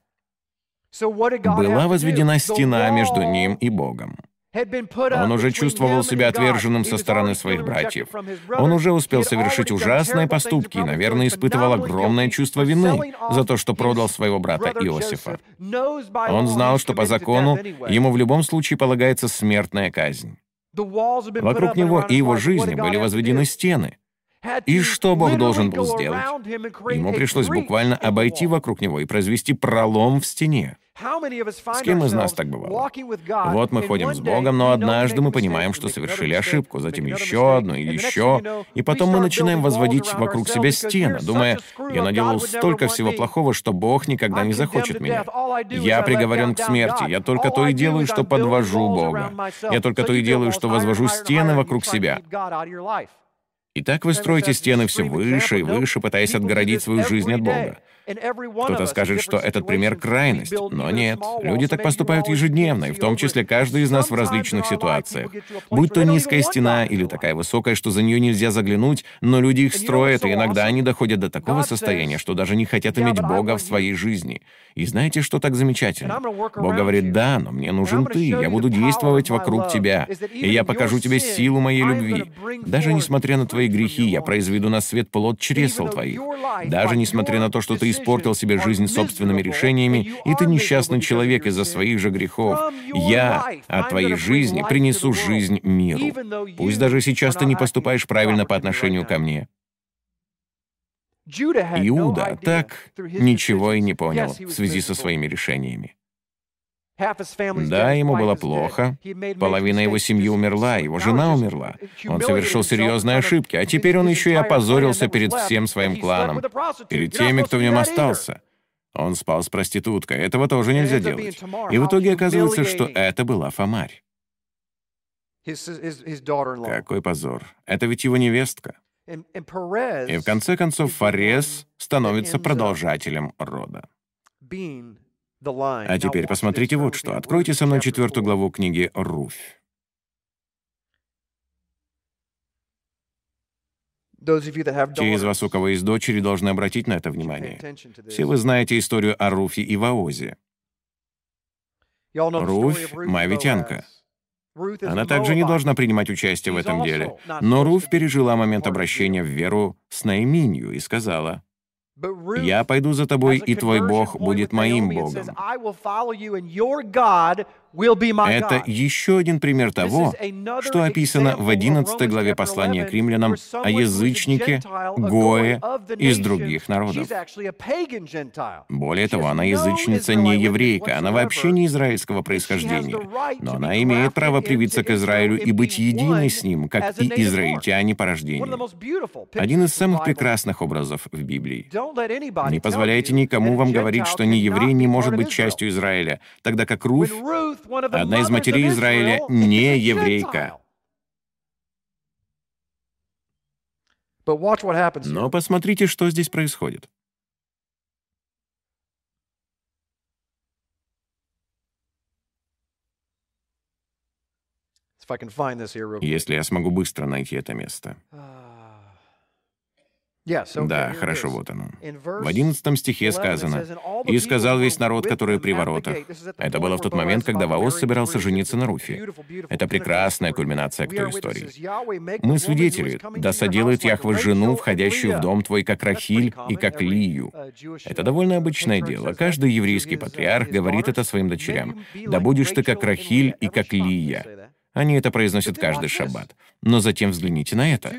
Speaker 1: Была возведена стена между ним и Богом. Он уже чувствовал себя отверженным со стороны своих братьев. Он уже успел совершить ужасные поступки и, наверное, испытывал огромное чувство вины за то, что продал своего брата Иосифа. Он знал, что по закону ему в любом случае полагается смертная казнь. Вокруг него и его жизни были возведены стены — и что Бог должен был сделать? Ему пришлось буквально обойти вокруг него и произвести пролом в стене. С кем из нас так бывало? Вот мы ходим с Богом, но однажды мы понимаем, что совершили ошибку, затем еще одну и еще, и потом мы начинаем возводить вокруг себя стены, думая, я наделал столько всего плохого, что Бог никогда не захочет меня. Я приговорен к смерти, я только то и делаю, что подвожу Бога. Я только то и делаю, что возвожу стены вокруг себя. И так вы строите стены все выше и выше, пытаясь отгородить свою жизнь от Бога. Кто-то скажет, что этот пример крайность, но нет. Люди так поступают ежедневно, и в том числе каждый из нас в различных ситуациях. Будь то низкая стена или такая высокая, что за нее нельзя заглянуть, но люди их строят, и иногда они доходят до такого состояния, что даже не хотят иметь Бога в своей жизни. И знаете, что так замечательно? Бог говорит, да, но мне нужен ты, я буду действовать вокруг тебя, и я покажу тебе силу моей любви. Даже несмотря на твои грехи, я произведу на свет плод чресл твоих. Даже несмотря на то, что ты испортил себе жизнь собственными решениями, и ты несчастный человек из-за своих же грехов. Я от твоей жизни принесу жизнь миру. Пусть даже сейчас ты не поступаешь правильно по отношению ко мне». Иуда так ничего и не понял в связи со своими решениями. Да, ему было плохо. Половина его семьи умерла, его жена умерла. Он совершил серьезные ошибки, а теперь он еще и опозорился перед всем своим кланом, перед теми, кто в нем остался. Он спал с проституткой, этого тоже нельзя делать. И в итоге оказывается, что это была Фомарь. Какой позор. Это ведь его невестка. И в конце концов Форес становится продолжателем рода. А теперь посмотрите вот что. Откройте со мной четвертую главу книги «Руфь». Те из вас, у кого есть дочери, должны обратить на это внимание. Все вы знаете историю о Руфе и Ваозе. Руфь — моавитянка. Она также не должна принимать участие в этом деле. Но Руф пережила момент обращения в веру с Наиминью и сказала, «Я пойду за тобой, и твой Бог будет моим Богом». Это еще один пример того, что описано в 11 главе послания к римлянам о язычнике, Гое из других народов. Более того, она язычница не еврейка, она вообще не израильского происхождения, но она имеет право привиться к Израилю и быть единой с ним, как и израильтяне по рождению. Один из самых прекрасных образов в Библии. Не позволяйте никому вам говорить, что не еврей не может быть частью Израиля, тогда как Руф Одна из матерей Израиля не еврейка. Но посмотрите, что здесь происходит. Если я смогу быстро найти это место. Да, хорошо, вот оно. В одиннадцатом стихе сказано, «И сказал весь народ, который при воротах». Это было в тот момент, когда Ваос собирался жениться на Руфе. Это прекрасная кульминация к той истории. Мы свидетели, да соделает Яхве жену, входящую в дом твой, как Рахиль и как Лию. Это довольно обычное дело. Каждый еврейский патриарх говорит это своим дочерям. «Да будешь ты как Рахиль и как Лия». Они это произносят каждый шаббат. Но затем взгляните на это.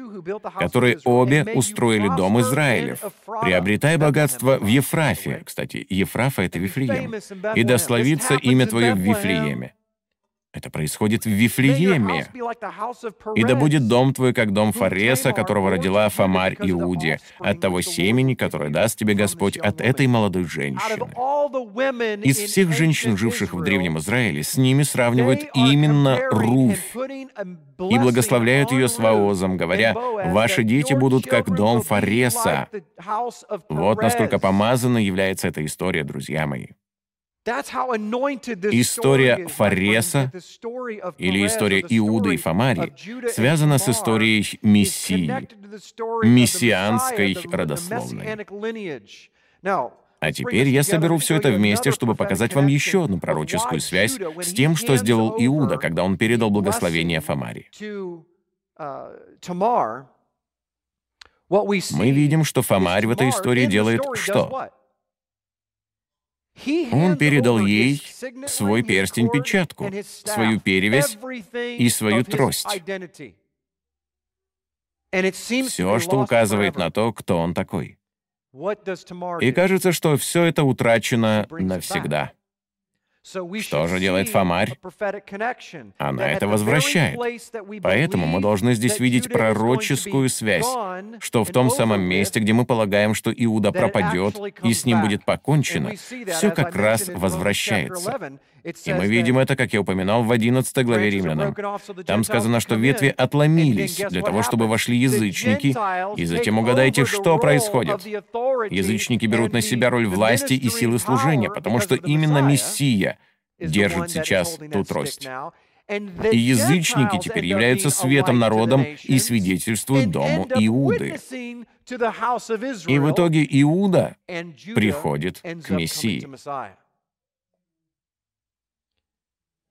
Speaker 1: Которые обе устроили дом Израилев, приобретая богатство в Ефрафе. Кстати, Ефрафа — это Вифлеем. И да славится имя твое в Вифлееме. Это происходит в Вифлееме. «И да будет дом твой, как дом Фареса, которого родила Фомарь Иуде, от того семени, которое даст тебе Господь от этой молодой женщины». Из всех женщин, живших в Древнем Израиле, с ними сравнивают именно Руфь и благословляют ее с Ваозом, говоря, «Ваши дети будут как дом Фареса». Вот насколько помазанной является эта история, друзья мои. История Фареса или история Иуды и Фамари связана с историей Мессии, мессианской родословной. А теперь я соберу все это вместе, чтобы показать вам еще одну пророческую связь с тем, что сделал Иуда, когда он передал благословение Фамари. Uh, Мы видим, что Фомарь в этой истории делает что? Он передал ей свой перстень-печатку, свою перевязь и свою трость. Все, что указывает на то, кто он такой. И кажется, что все это утрачено навсегда. Что же делает Фомарь? Она это возвращает. Поэтому мы должны здесь видеть пророческую связь, что в том самом месте, где мы полагаем, что Иуда пропадет и с ним будет покончено, все как раз возвращается. И мы видим это, как я упоминал, в 11 главе Римлянам. Там сказано, что ветви отломились для того, чтобы вошли язычники, и затем угадайте, что происходит. Язычники берут на себя роль власти и силы служения, потому что именно Мессия держит сейчас ту трость. И язычники теперь являются светом народом и свидетельствуют дому Иуды. И в итоге Иуда приходит к Мессии.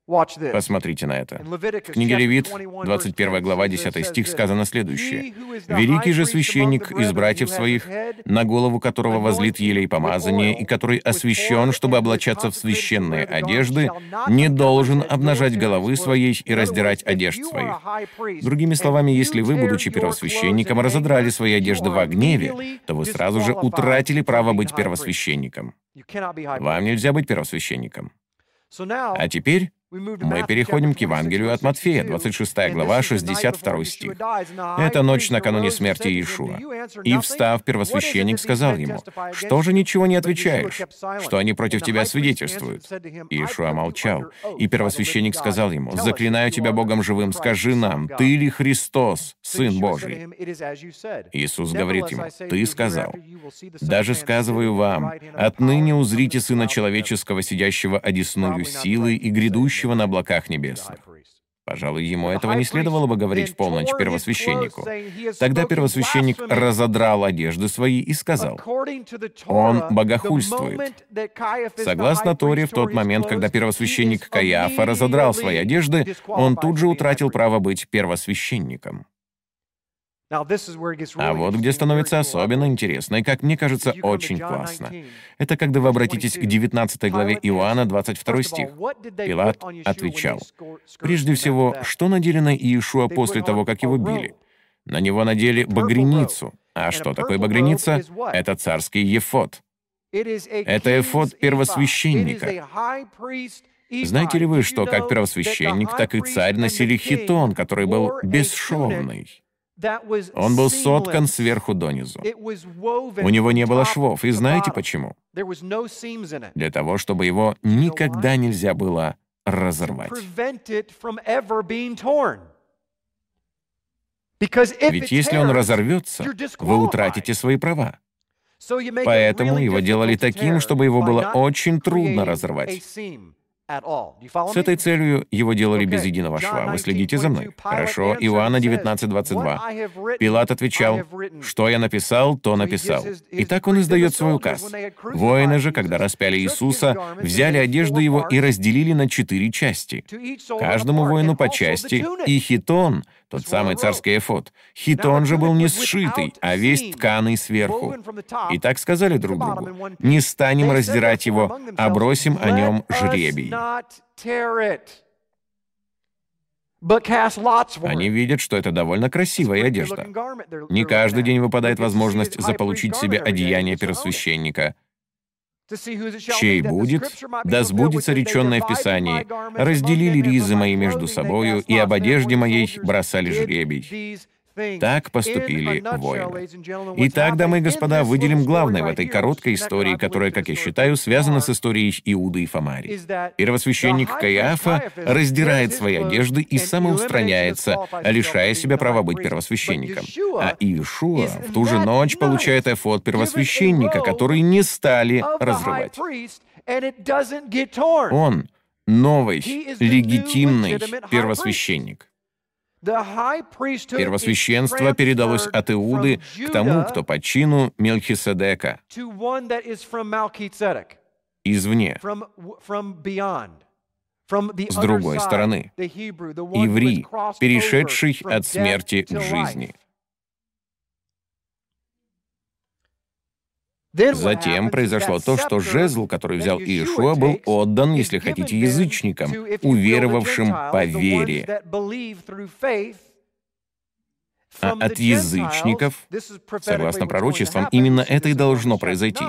Speaker 1: Посмотрите на это. В книге Левит, 21 глава, 10 стих, сказано следующее. «Великий же священник из братьев своих, на голову которого возлит елей помазание, и который освящен, чтобы облачаться в священные одежды, не должен обнажать головы своей и раздирать одежд своих». Другими словами, если вы, будучи первосвященником, разодрали свои одежды в гневе, то вы сразу же утратили право быть первосвященником. Вам нельзя быть первосвященником. А теперь мы переходим к Евангелию от Матфея, 26 глава, 62 стих. Это ночь накануне смерти Иешуа. И, встав, первосвященник сказал ему, «Что же ничего не отвечаешь? Что они против тебя свидетельствуют?» Иешуа молчал. И первосвященник сказал ему, «Заклинаю тебя Богом живым, скажи нам, ты ли Христос, Сын Божий?» Иисус говорит ему, «Ты сказал, даже сказываю вам, отныне узрите Сына Человеческого, сидящего одесную силы и грядущего на облаках небесных. Пожалуй, ему этого не следовало бы говорить в полночь первосвященнику. Тогда первосвященник разодрал одежды свои и сказал, «Он богохульствует». Согласно Торе, в тот момент, когда первосвященник Каиафа разодрал свои одежды, он тут же утратил право быть первосвященником. А вот где становится особенно интересно и, как мне кажется, очень классно. Это когда вы обратитесь к 19 главе Иоанна, 22 стих. Пилат отвечал, «Прежде всего, что надели на Иешуа после того, как его били? На него надели багряницу. А что такое багряница? Это царский ефод. Это эфод первосвященника. Знаете ли вы, что как первосвященник, так и царь носили хитон, который был бесшовный? Он был соткан сверху донизу. У него не было швов, и знаете почему? Для того, чтобы его никогда нельзя было разорвать. Ведь если он разорвется, вы утратите свои права. Поэтому его делали таким, чтобы его было очень трудно разорвать. С этой целью его делали без единого шва. Вы следите за мной? Хорошо. Иоанна 19:22. Пилат отвечал, «Что я написал, то написал». И так он издает свой указ. Воины же, когда распяли Иисуса, взяли одежду его и разделили на четыре части. Каждому воину по части, и хитон, тот самый царский эфот. Хитон же был не сшитый, а весь тканый сверху. И так сказали друг другу, «Не станем раздирать его, а бросим о нем жребий». Они видят, что это довольно красивая одежда. Не каждый день выпадает возможность заполучить себе одеяние первосвященника. Чей будет, да сбудется реченное в Писании, разделили ризы мои между собою, и об одежде моей бросали жребий. Так поступили воины. Итак, дамы и господа, выделим главное в этой короткой истории, которая, как я считаю, связана с историей Иуды и Фомари. Первосвященник Каиафа раздирает свои одежды и самоустраняется, лишая себя права быть первосвященником. А Иешуа в ту же ночь получает эфот первосвященника, который не стали разрывать. Он новый, легитимный первосвященник. Первосвященство передалось от Иуды к тому, кто по чину Мелхиседека, извне. С другой стороны, еврей, перешедший от смерти к жизни. Затем произошло то, что жезл, который взял Иешуа, был отдан, если хотите, язычникам, уверовавшим по вере. А от язычников, согласно пророчествам, именно это и должно произойти.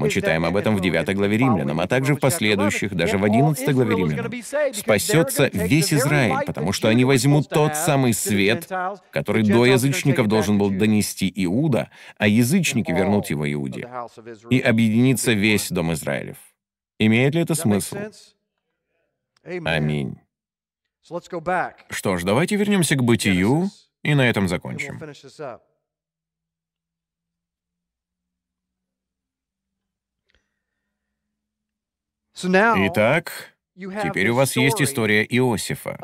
Speaker 1: Мы читаем об этом в 9 главе Римлянам, а также в последующих, даже в 11 главе Римлянам. Спасется весь Израиль, потому что они возьмут тот самый свет, который до язычников должен был донести Иуда, а язычники вернут его Иуде. И объединится весь дом Израилев. Имеет ли это смысл? Аминь. Что ж, давайте вернемся к бытию и на этом закончим. Итак, Теперь у вас есть история Иосифа.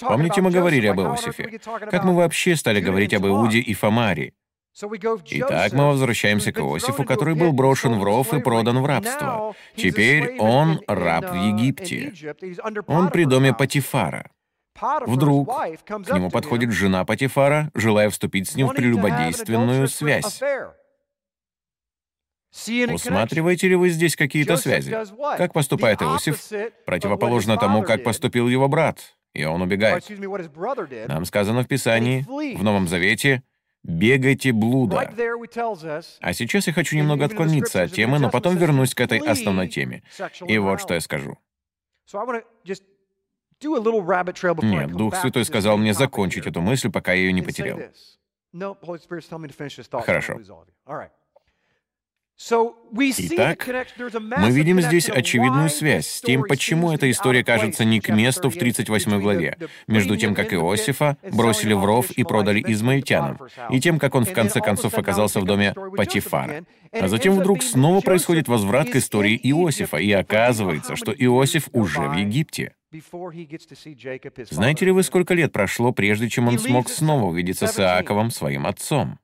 Speaker 1: Помните, мы говорили об Иосифе? Как мы вообще стали говорить об Иуде и Фомаре? Итак, мы возвращаемся к Иосифу, который был брошен в ров и продан в рабство. Теперь он раб в Египте. Он при доме Патифара. Вдруг к нему подходит жена Патифара, желая вступить с ним в прелюбодейственную связь. Усматриваете ли вы здесь какие-то связи? Как поступает Иосиф? Противоположно тому, как поступил его брат, и он убегает. Нам сказано в Писании, в Новом Завете, «бегайте блуда». А сейчас я хочу немного отклониться от темы, но потом вернусь к этой основной теме. И вот что я скажу. Нет, Дух Святой сказал мне закончить эту мысль, пока я ее не потерял. Хорошо. Итак, мы видим здесь очевидную связь с тем, почему эта история кажется не к месту в 38 главе, между тем, как Иосифа бросили в ров и продали измаильтянам, и тем, как он в конце концов оказался в доме Патифара. А затем вдруг снова происходит возврат к истории Иосифа, и оказывается, что Иосиф уже в Египте. Знаете ли вы, сколько лет прошло, прежде чем он смог снова увидеться с Иаковом, своим отцом?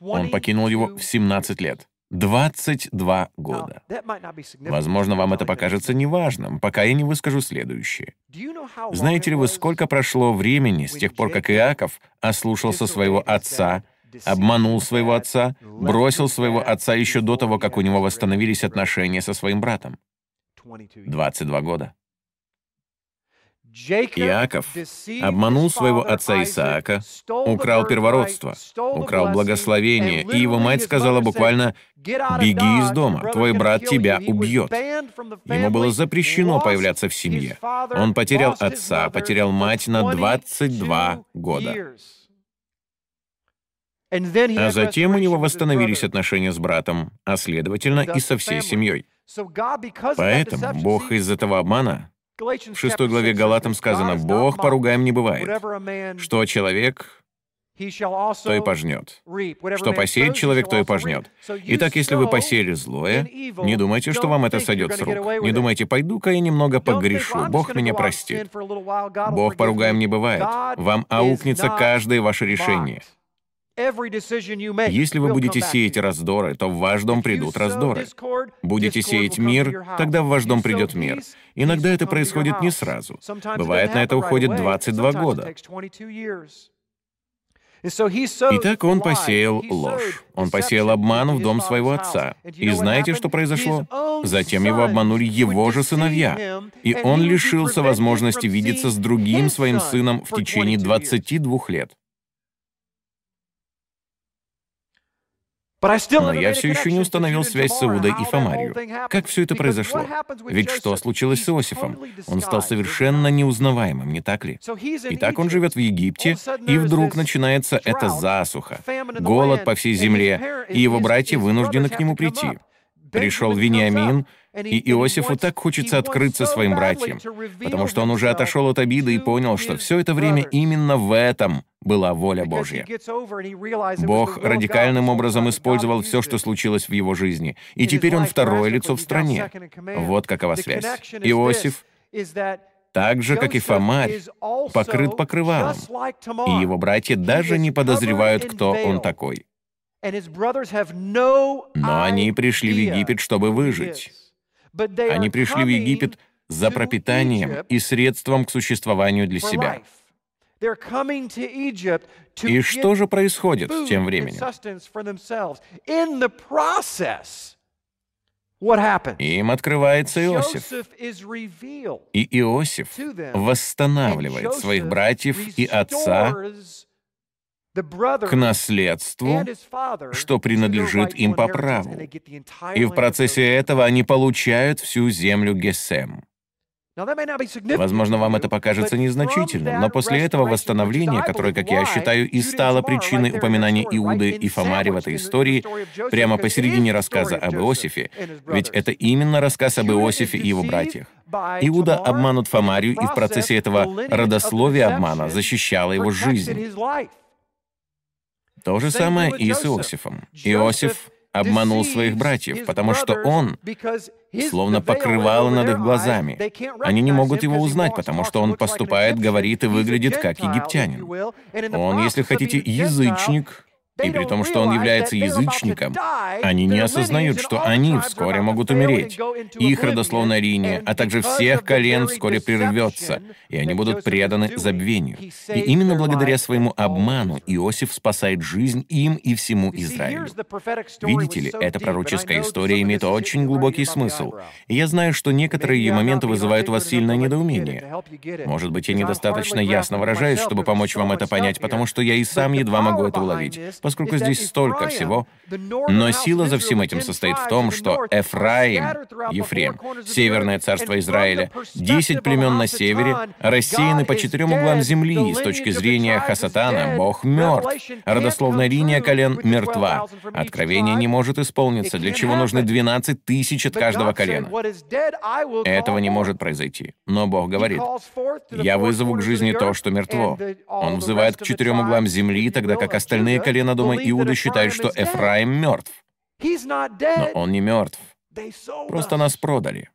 Speaker 1: Он покинул его в 17 лет. 22 года. Возможно, вам это покажется неважным, пока я не выскажу следующее. Знаете ли вы, сколько прошло времени с тех пор, как Иаков ослушался своего отца, обманул своего отца, бросил своего отца еще до того, как у него восстановились отношения со своим братом? 22 года. Иаков обманул своего отца Исаака, украл первородство, украл благословение, и его мать сказала буквально «Беги из дома, твой брат тебя убьет». Ему было запрещено появляться в семье. Он потерял отца, потерял мать на 22 года. А затем у него восстановились отношения с братом, а следовательно и со всей семьей. Поэтому Бог из этого обмана в шестой главе Галатам сказано, «Бог поругаем не бывает, что человек, то и пожнет. Что посеет человек, то и пожнет. Итак, если вы посеяли злое, не думайте, что вам это сойдет с рук. Не думайте, пойду-ка я немного погрешу, Бог меня простит. Бог поругаем не бывает. Вам аукнется каждое ваше решение. Если вы будете сеять раздоры, то в ваш дом придут раздоры. Будете сеять мир, тогда в ваш дом придет мир. Иногда это происходит не сразу. Бывает, на это уходит 22 года. Итак, он посеял ложь. Он посеял обман в дом своего отца. И знаете, что произошло? Затем его обманули его же сыновья. И он лишился возможности видеться с другим своим сыном в течение 22 лет. Но я все еще не установил связь с Иудой и Фомарию. Как все это произошло? Ведь что случилось с Иосифом? Он стал совершенно неузнаваемым, не так ли? Итак, он живет в Египте, и вдруг начинается эта засуха, голод по всей земле, и его братья вынуждены к нему прийти. Пришел Вениамин, и Иосифу так хочется открыться своим братьям, потому что он уже отошел от обиды и понял, что все это время именно в этом была воля Божья. Бог радикальным образом использовал все, что случилось в его жизни, и теперь он второе лицо в стране. Вот какова связь. Иосиф так же, как и Фомарь, покрыт покрывалом, и его братья даже не подозревают, кто он такой. Но они пришли в Египет, чтобы выжить. Они пришли в Египет за пропитанием и средством к существованию для себя. И что же происходит тем временем? Им открывается Иосиф. И Иосиф восстанавливает своих братьев и отца к наследству, что принадлежит им по праву. И в процессе этого они получают всю землю Гесем. Возможно, вам это покажется незначительным, но после этого восстановления, которое, как я считаю, и стало причиной упоминания Иуды и Фомари в этой истории, прямо посередине рассказа об Иосифе, ведь это именно рассказ об Иосифе и его братьях. Иуда обманут Фомарию, и в процессе этого родословия обмана защищало его жизнь. То же самое и с Иосифом. Иосиф обманул своих братьев, потому что он словно покрывало над их глазами. Они не могут его узнать, потому что он поступает, говорит и выглядит как египтянин. Он, если хотите, язычник, и при том, что он является язычником, они не осознают, что они вскоре могут умереть. Их родословная линия, а также всех колен вскоре прервется, и они будут преданы забвению. И именно благодаря своему обману Иосиф спасает жизнь им и всему Израилю. Видите ли, эта пророческая история имеет очень глубокий смысл. И я знаю, что некоторые ее моменты вызывают у вас сильное недоумение. Может быть, я недостаточно ясно выражаюсь, чтобы помочь вам это понять, потому что я и сам едва могу это уловить поскольку здесь столько всего. Но сила за всем этим состоит в том, что Эфраим, Ефрем, северное царство Израиля, десять племен на севере, рассеяны по четырем углам земли, и с точки зрения Хасатана Бог мертв. Родословная линия колен мертва. Откровение не может исполниться, для чего нужны 12 тысяч от каждого колена. Этого не может произойти. Но Бог говорит, «Я вызову к жизни то, что мертво». Он взывает к четырем углам земли, тогда как остальные колена дома Иуда считают, что Эфраим мертв. Но он не мертв. Просто нас продали.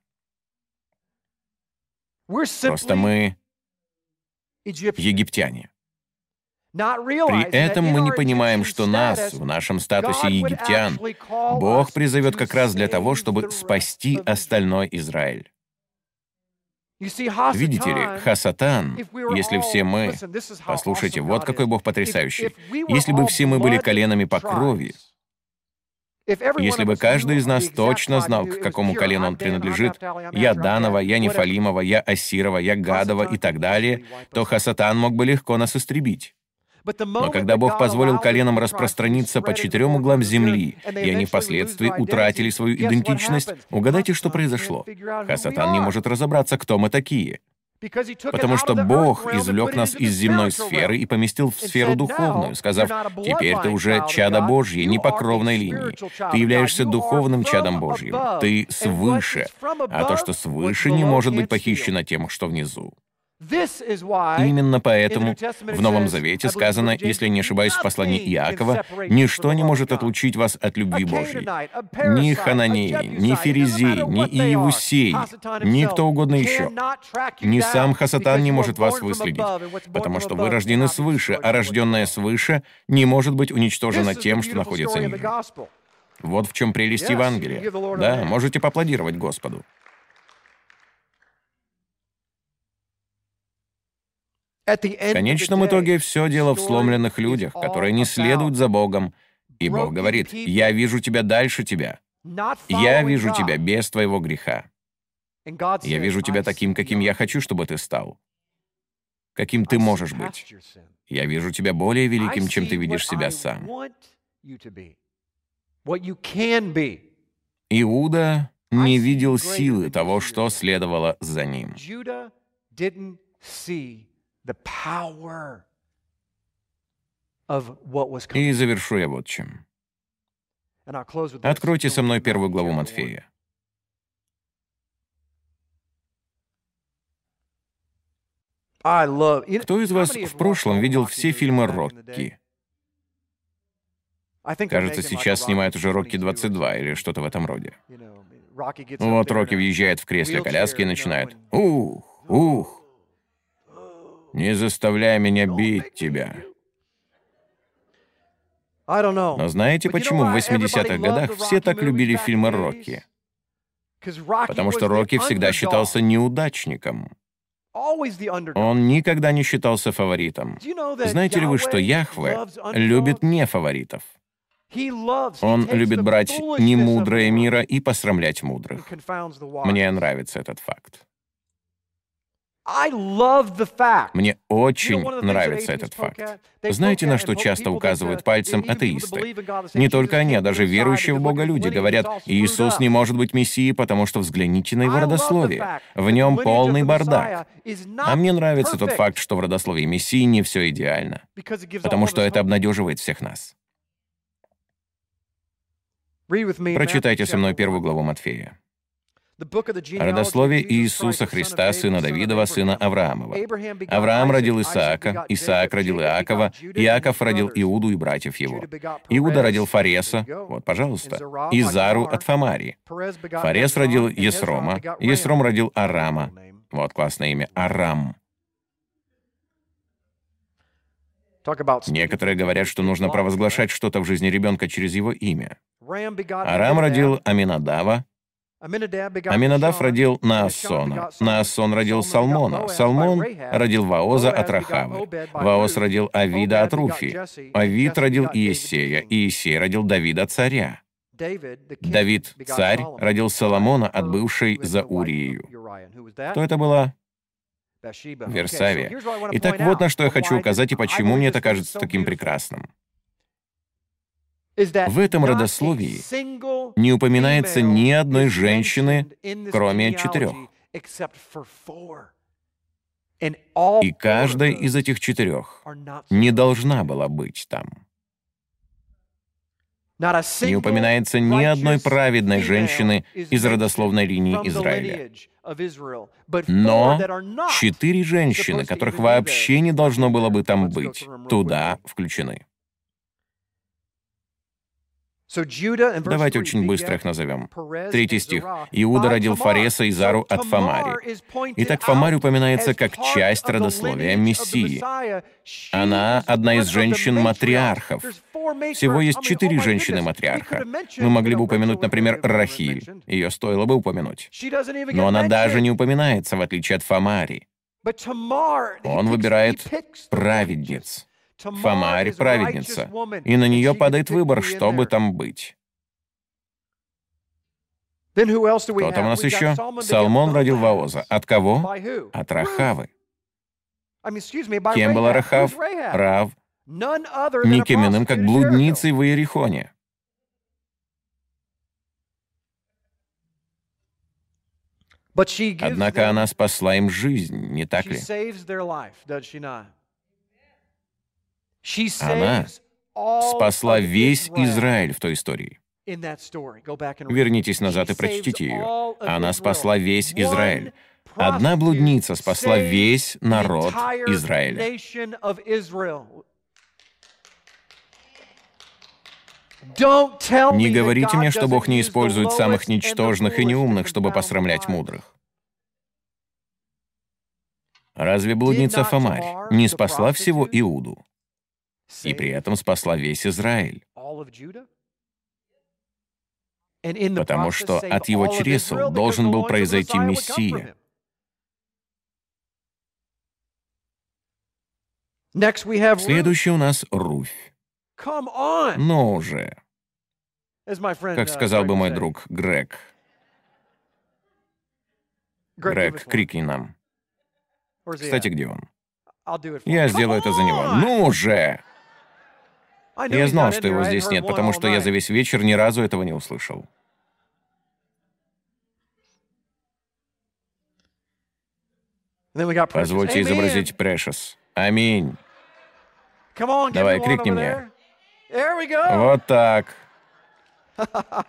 Speaker 1: Просто мы египтяне. При этом мы не понимаем, что нас, в нашем статусе египтян, Бог призовет как раз для того, чтобы спасти остальной Израиль. Видите ли, Хасатан, если все мы... Послушайте, вот какой Бог потрясающий. Если бы все мы были коленами по крови, если бы каждый из нас точно знал, к какому колену он принадлежит, я Данова, я Нефалимова, я Асирова, я Гадова и так далее, то Хасатан мог бы легко нас истребить. Но когда Бог позволил коленам распространиться по четырем углам земли, и они впоследствии утратили свою идентичность, угадайте, что произошло. Хасатан не может разобраться, кто мы такие. Потому что Бог извлек нас из земной сферы и поместил в сферу духовную, сказав, «Теперь ты уже чадо Божье, не по кровной линии. Ты являешься духовным чадом Божьим. Ты свыше. А то, что свыше, не может быть похищено тем, что внизу». Именно поэтому в Новом Завете сказано, если не ошибаюсь, в послании Иакова, «Ничто не может отлучить вас от любви Божьей. Ни Хананей, ни Ферезей, ни Иевусей, ни кто угодно еще. Ни сам Хасатан не может вас выследить, потому что вы рождены свыше, а рожденное свыше не может быть уничтожено тем, что находится ниже». Вот в чем прелесть Евангелия. Да, можете поаплодировать Господу. В конечном итоге все дело в сломленных людях, которые не следуют за Богом. И Бог говорит, «Я вижу тебя дальше тебя. Я вижу тебя без твоего греха. Я вижу тебя таким, каким я хочу, чтобы ты стал. Каким ты можешь быть. Я вижу тебя более великим, чем ты видишь себя сам». Иуда не видел силы того, что следовало за ним. И завершу я вот чем. Откройте со мной первую главу Матфея. Кто из вас в прошлом видел все фильмы «Рокки»? Кажется, сейчас снимают уже «Рокки 22» или что-то в этом роде. Вот Рокки въезжает в кресле коляски и начинает «Ух, ух, не заставляй меня бить тебя. Но знаете, почему в 80-х годах все так любили фильмы Рокки? Потому что Рокки всегда считался неудачником. Он никогда не считался фаворитом. Знаете ли вы, что Яхве любит не фаворитов? Он любит брать немудрое мира и посрамлять мудрых. Мне нравится этот факт. Мне очень нравится этот факт. Знаете, на что часто указывают пальцем атеисты? Не только они, а даже верующие в Бога люди говорят, Иисус не может быть Мессией, потому что взгляните на его родословие. В нем полный бардак. А мне нравится тот факт, что в родословии Мессии не все идеально. Потому что это обнадеживает всех нас. Прочитайте со мной первую главу Матфея. Родословие Иисуса Христа, сына Давидова, сына Авраамова. Авраам родил Исаака, Исаак родил Иакова, Иаков родил Иуду и братьев его. Иуда родил Фареса, вот, пожалуйста, Изару от Фамари. Фарес родил Есрома, Есром родил Арама. Вот классное имя, Арам. Некоторые говорят, что нужно провозглашать что-то в жизни ребенка через его имя. Арам родил Аминадава, Аминадав родил Наасона, Наасон. родил Салмона, Салмон родил Ваоза от Рахавы, Ваоз родил Авида от Руфи, Авид родил Иесея, Иесей родил Давида царя. Давид, царь, родил Соломона от бывшей за Уриею. Кто это была? Версавия. Итак, вот на что я хочу указать и почему мне это кажется таким прекрасным. В этом родословии не упоминается ни одной женщины, кроме четырех. И каждая из этих четырех не должна была быть там. Не упоминается ни одной праведной женщины из родословной линии Израиля. Но четыре женщины, которых вообще не должно было бы там быть, туда включены. Давайте очень быстро их назовем. Третий стих. Иуда родил Фареса и Зару от Фамари. Итак, Фамарь упоминается как часть родословия Мессии. Она одна из женщин-матриархов. Всего есть четыре женщины-матриарха. Мы могли бы упомянуть, например, Рахиль. Ее стоило бы упомянуть. Но она даже не упоминается, в отличие от Фамари. Он выбирает праведниц. Фомарь — праведница, и на нее падает выбор, чтобы там быть. Кто там у нас еще? Салмон родил Ваоза. От кого? От Рахавы. Кем была Рахав? Рав. Никем иным, как блудницей в Иерихоне. Однако она спасла им жизнь, не так ли? Она спасла весь Израиль в той истории. Вернитесь назад и прочтите ее. Она спасла весь Израиль. Одна блудница спасла весь народ Израиля. Не говорите мне, что Бог не использует самых ничтожных и неумных, чтобы посрамлять мудрых. Разве блудница Фомарь не спасла всего Иуду? И при этом спасла весь Израиль. Потому что от его чресел должен был произойти Мессия. Следующий у нас Руфь. Ну уже. Как сказал бы мой друг Грег. Грег, крикни нам. Кстати, где он? Я сделаю это за него. Ну же! Я знал, что его здесь нет, потому что я за весь вечер ни разу этого не услышал. Позвольте изобразить Прэшес. Аминь. Давай, крикни мне. Вот так.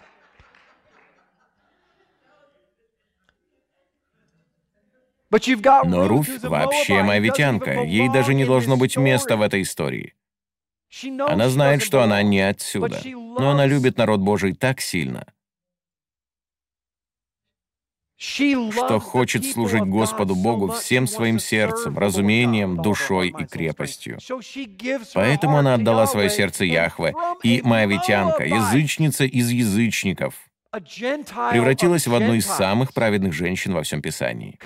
Speaker 1: Но Руфь вообще моавитянка. Ей даже не должно быть места в этой истории. Она знает, что она не отсюда, но она любит народ Божий так сильно, что хочет служить Господу Богу всем своим сердцем, разумением, душой и крепостью. Поэтому она отдала свое сердце Яхве, и Моавитянка, язычница из язычников, превратилась в одну из самых праведных женщин во всем Писании.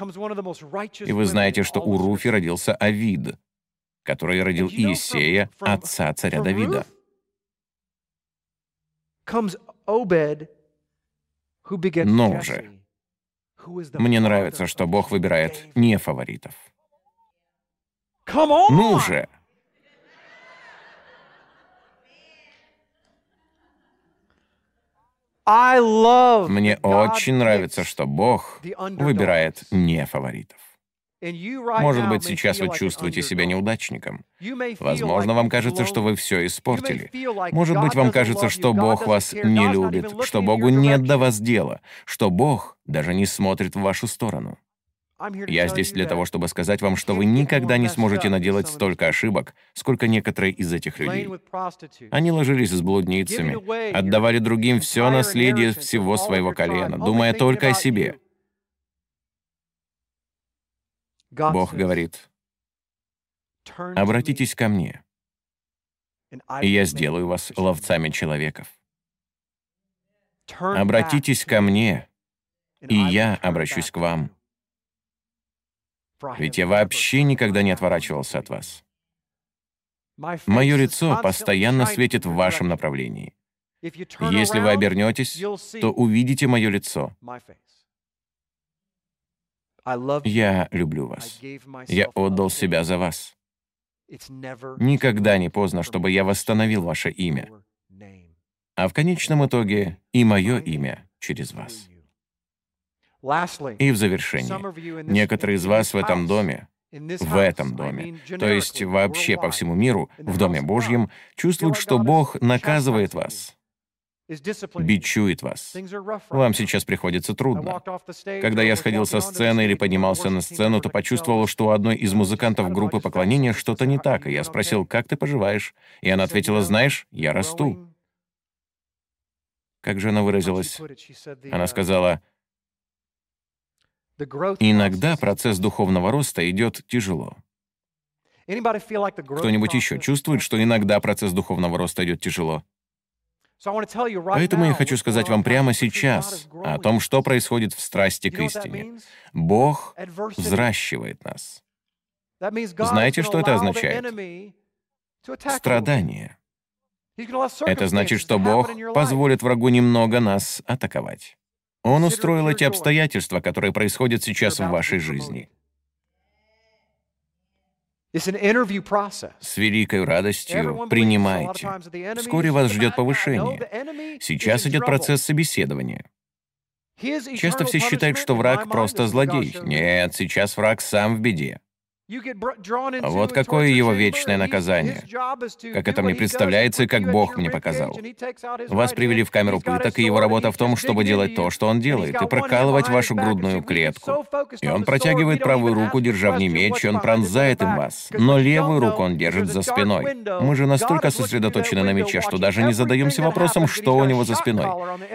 Speaker 1: И вы знаете, что у Руфи родился Авид, который родил Иисея, отца царя Давида. Но же, мне нравится, что Бог выбирает не фаворитов. Ну же! Мне очень нравится, что Бог выбирает не фаворитов. Может быть, сейчас вы чувствуете себя неудачником. Возможно, вам кажется, что вы все испортили. Может быть, вам кажется, что Бог вас не любит, что Богу нет до вас дела, что Бог даже не смотрит в вашу сторону. Я здесь для того, чтобы сказать вам, что вы никогда не сможете наделать столько ошибок, сколько некоторые из этих людей. Они ложились с блудницами, отдавали другим все наследие всего своего колена, думая только о себе. Бог говорит, «Обратитесь ко мне, и я сделаю вас ловцами человеков. Обратитесь ко мне, и я обращусь к вам. Ведь я вообще никогда не отворачивался от вас. Мое лицо постоянно светит в вашем направлении. Если вы обернетесь, то увидите мое лицо. Я люблю вас. Я отдал себя за вас. Никогда не поздно, чтобы я восстановил ваше имя. А в конечном итоге и мое имя через вас. И в завершение. Некоторые из вас в этом доме, в этом доме, то есть вообще по всему миру, в Доме Божьем, чувствуют, что Бог наказывает вас, бичует вас. Вам сейчас приходится трудно. Когда я сходил со сцены или поднимался на сцену, то почувствовал, что у одной из музыкантов группы поклонения что-то не так, и я спросил, как ты поживаешь? И она ответила, знаешь, я расту. Как же она выразилась? Она сказала, иногда процесс духовного роста идет тяжело. Кто-нибудь еще чувствует, что иногда процесс духовного роста идет тяжело? Поэтому я хочу сказать вам прямо сейчас о том, что происходит в страсти к истине. Бог взращивает нас. Знаете, что это означает? Страдание. Это значит, что Бог позволит врагу немного нас атаковать. Он устроил эти обстоятельства, которые происходят сейчас в вашей жизни. С великой радостью принимайте. Вскоре вас ждет повышение. Сейчас идет процесс собеседования. Часто все считают, что враг просто злодей. Нет, сейчас враг сам в беде. Вот какое его вечное наказание. Как это мне представляется и как Бог мне показал. Вас привели в камеру пыток, и его работа в том, чтобы делать то, что он делает, и прокалывать вашу грудную клетку. И он протягивает правую руку, держа в ней меч, и он пронзает им вас. Но левую руку он держит за спиной. Мы же настолько сосредоточены на мече, что даже не задаемся вопросом, что у него за спиной.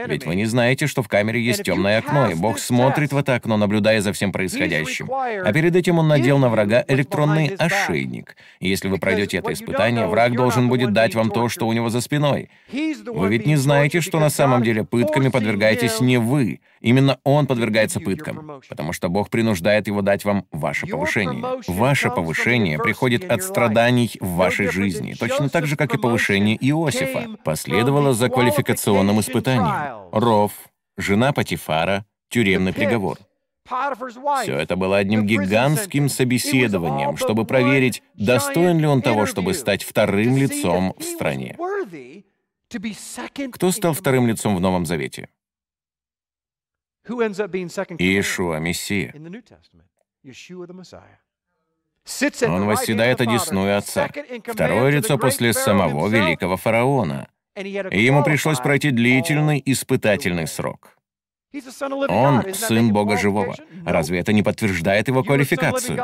Speaker 1: Ведь вы не знаете, что в камере есть темное окно, и Бог смотрит в это окно, наблюдая за всем происходящим. А перед этим он надел на врага электронный ошейник. Если вы пройдете это испытание, враг должен будет дать вам то, что у него за спиной. Вы ведь не знаете, что на самом деле пытками подвергаетесь не вы. Именно он подвергается пыткам, потому что Бог принуждает его дать вам ваше повышение. Ваше повышение приходит от страданий в вашей жизни, точно так же, как и повышение Иосифа. Последовало за квалификационным испытанием. Ров, жена Патифара, тюремный приговор. Все это было одним гигантским собеседованием, чтобы проверить, достоин ли он того, чтобы стать вторым лицом в стране. Кто стал вторым лицом в Новом Завете? Иешуа, Мессия. Он восседает одесную Отца, второе лицо после самого великого фараона. И ему пришлось пройти длительный испытательный срок. Он сын Бога Живого. Разве это не подтверждает его квалификацию?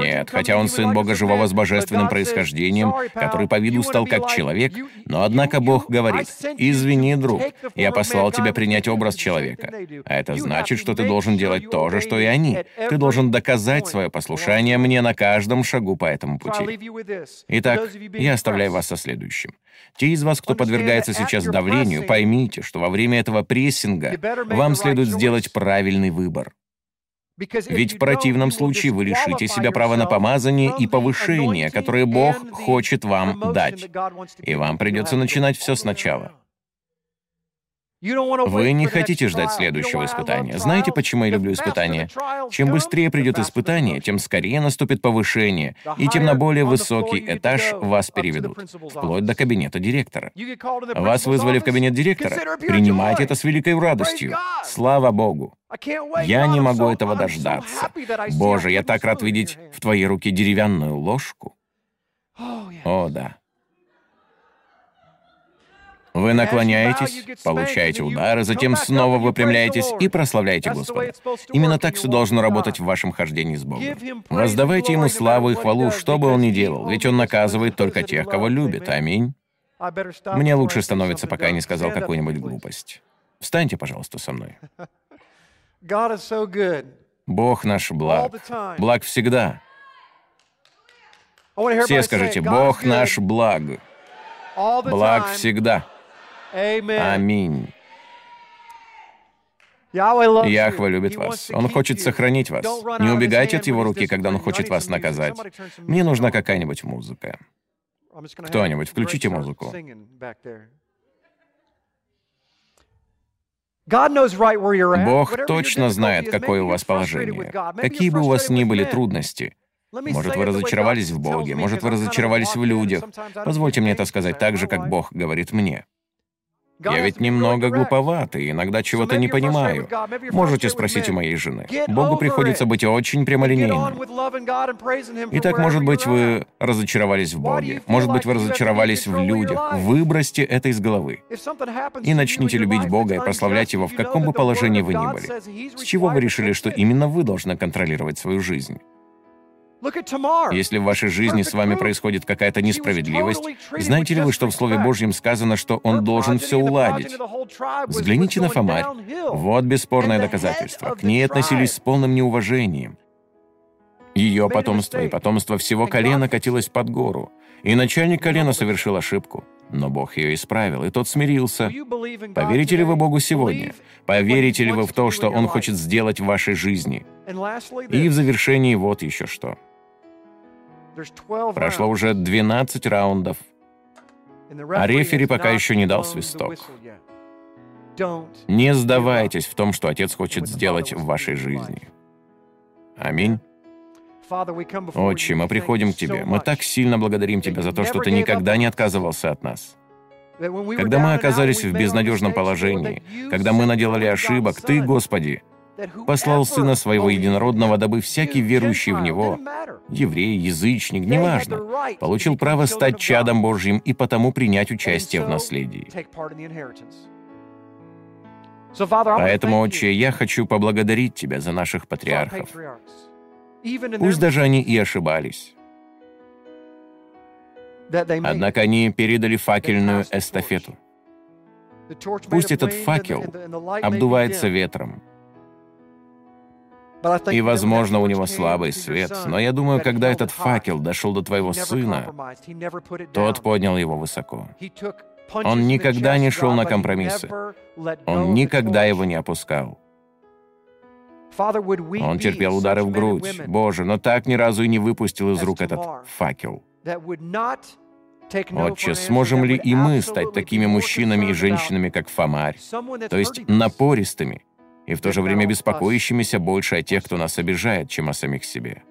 Speaker 1: Нет, хотя он сын Бога Живого с божественным происхождением, который по виду стал как человек, но однако Бог говорит, «Извини, друг, я послал тебя принять образ человека». А это значит, что ты должен делать то же, что и они. Ты должен доказать свое послушание мне на каждом шагу по этому пути. Итак, я оставляю вас со следующим. Те из вас, кто подвергается сейчас давлению, поймите, что во время этого прессинга вам следует сделать правильный выбор. Ведь в противном случае вы лишите себя права на помазание и повышение, которое Бог хочет вам дать. И вам придется начинать все сначала. Вы не хотите ждать следующего испытания. Знаете, почему я люблю испытания? Чем быстрее придет испытание, тем скорее наступит повышение, и тем на более высокий этаж вас переведут, вплоть до кабинета директора. Вас вызвали в кабинет директора. Принимайте это с великой радостью. Слава Богу. Я не могу этого дождаться. Боже, я так рад видеть в твоей руке деревянную ложку. О, да. Вы наклоняетесь, получаете удары, затем снова выпрямляетесь и прославляете Господа. Именно так все должно работать в вашем хождении с Богом. Воздавайте Ему славу и хвалу, что бы Он ни делал, ведь Он наказывает только тех, кого любит. Аминь. Мне лучше становится, пока я не сказал какую-нибудь глупость. Встаньте, пожалуйста, со мной. Бог наш благ. Благ всегда. Все скажите, Бог наш благ. Благ всегда. Аминь. Яхва любит вас. Он хочет сохранить вас. Не убегайте от его руки, когда он хочет вас наказать. Мне нужна какая-нибудь музыка. Кто-нибудь, включите музыку. Бог точно знает, какое у вас положение. Какие бы у вас ни были трудности, может, вы разочаровались в Боге, может, вы разочаровались в людях. Позвольте мне это сказать так же, как Бог говорит мне. Я ведь немного глуповат и иногда чего-то не понимаю. Можете спросить у моей жены. Богу приходится быть очень прямолинейным. Итак, может быть, вы разочаровались в Боге. Может быть, вы разочаровались в людях. Выбросьте это из головы. И начните любить Бога и прославлять Его в каком бы положении вы ни были. С чего вы решили, что именно вы должны контролировать свою жизнь? Если в вашей жизни с вами происходит какая-то несправедливость, знаете ли вы, что в Слове Божьем сказано, что Он должен все уладить? Взгляните на Фомарь. Вот бесспорное доказательство. К ней относились с полным неуважением. Ее потомство и потомство всего колена катилось под гору, и начальник колена совершил ошибку. Но Бог ее исправил, и тот смирился. Поверите ли вы Богу сегодня? Поверите ли вы в то, что Он хочет сделать в вашей жизни? И в завершении вот еще что. Прошло уже 12 раундов, а рефери пока еще не дал свисток. Не сдавайтесь в том, что Отец хочет сделать в вашей жизни. Аминь. Отче, мы приходим к Тебе. Мы так сильно благодарим Тебя за то, что Ты никогда не отказывался от нас. Когда мы оказались в безнадежном положении, когда мы наделали ошибок, Ты, Господи, послал Сына Своего Единородного, дабы всякий верующий в Него, еврей, язычник, неважно, получил право стать чадом Божьим и потому принять участие в наследии. Поэтому, Отче, я хочу поблагодарить Тебя за наших патриархов. Пусть даже они и ошибались. Однако они передали факельную эстафету. Пусть этот факел обдувается ветром. И, возможно, у него слабый свет, но я думаю, когда этот факел дошел до твоего сына, тот поднял его высоко. Он никогда не шел на компромиссы. Он никогда его не опускал. Он терпел удары в грудь. Боже, но так ни разу и не выпустил из рук этот факел. Отче, сможем ли и мы стать такими мужчинами и женщинами, как Фомарь, то есть напористыми, и в то же время беспокоящимися больше о тех, кто нас обижает, чем о самих себе?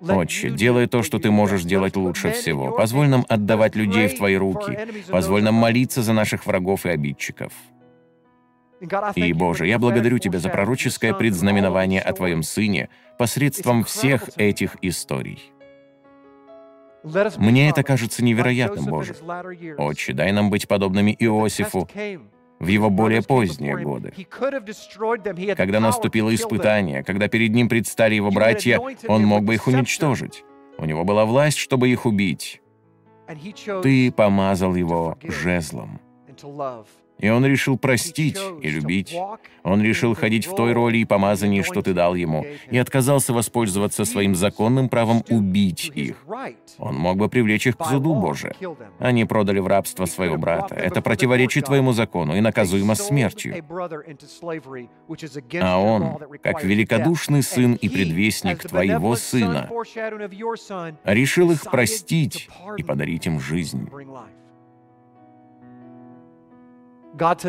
Speaker 1: Отче, делай то, что ты можешь делать лучше всего. Позволь нам отдавать людей в твои руки. Позволь нам молиться за наших врагов и обидчиков. И, Боже, я благодарю Тебя за пророческое предзнаменование о Твоем Сыне посредством всех этих историй. Мне это кажется невероятным, Боже. Отче, дай нам быть подобными Иосифу в его более поздние годы. Когда наступило испытание, когда перед ним предстали его братья, он мог бы их уничтожить. У него была власть, чтобы их убить. Ты помазал его жезлом. И он решил простить и любить. Он решил ходить в той роли и помазании, что ты дал ему, и отказался воспользоваться своим законным правом убить их. Он мог бы привлечь их к суду Божию. Они продали в рабство своего брата. Это противоречит твоему закону и наказуемо смертью. А он, как великодушный сын и предвестник твоего сына, решил их простить и подарить им жизнь.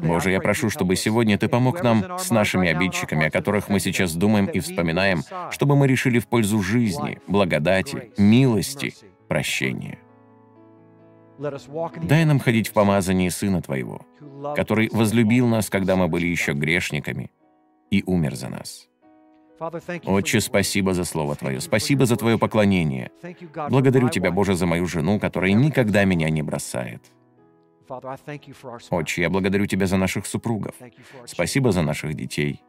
Speaker 1: Боже, я прошу, чтобы сегодня Ты помог нам с нашими обидчиками, о которых мы сейчас думаем и вспоминаем, чтобы мы решили в пользу жизни, благодати, милости, прощения. Дай нам ходить в помазании Сына Твоего, который возлюбил нас, когда мы были еще грешниками, и умер за нас. Отче, спасибо за Слово Твое, спасибо за Твое поклонение. Благодарю Тебя, Боже, за мою жену, которая никогда меня не бросает. Отче, я благодарю Тебя за наших супругов. Спасибо за наших детей.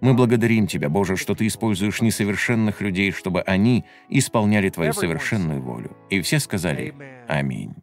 Speaker 1: Мы благодарим Тебя, Боже, что Ты используешь несовершенных людей, чтобы они исполняли Твою совершенную волю. И все сказали «Аминь».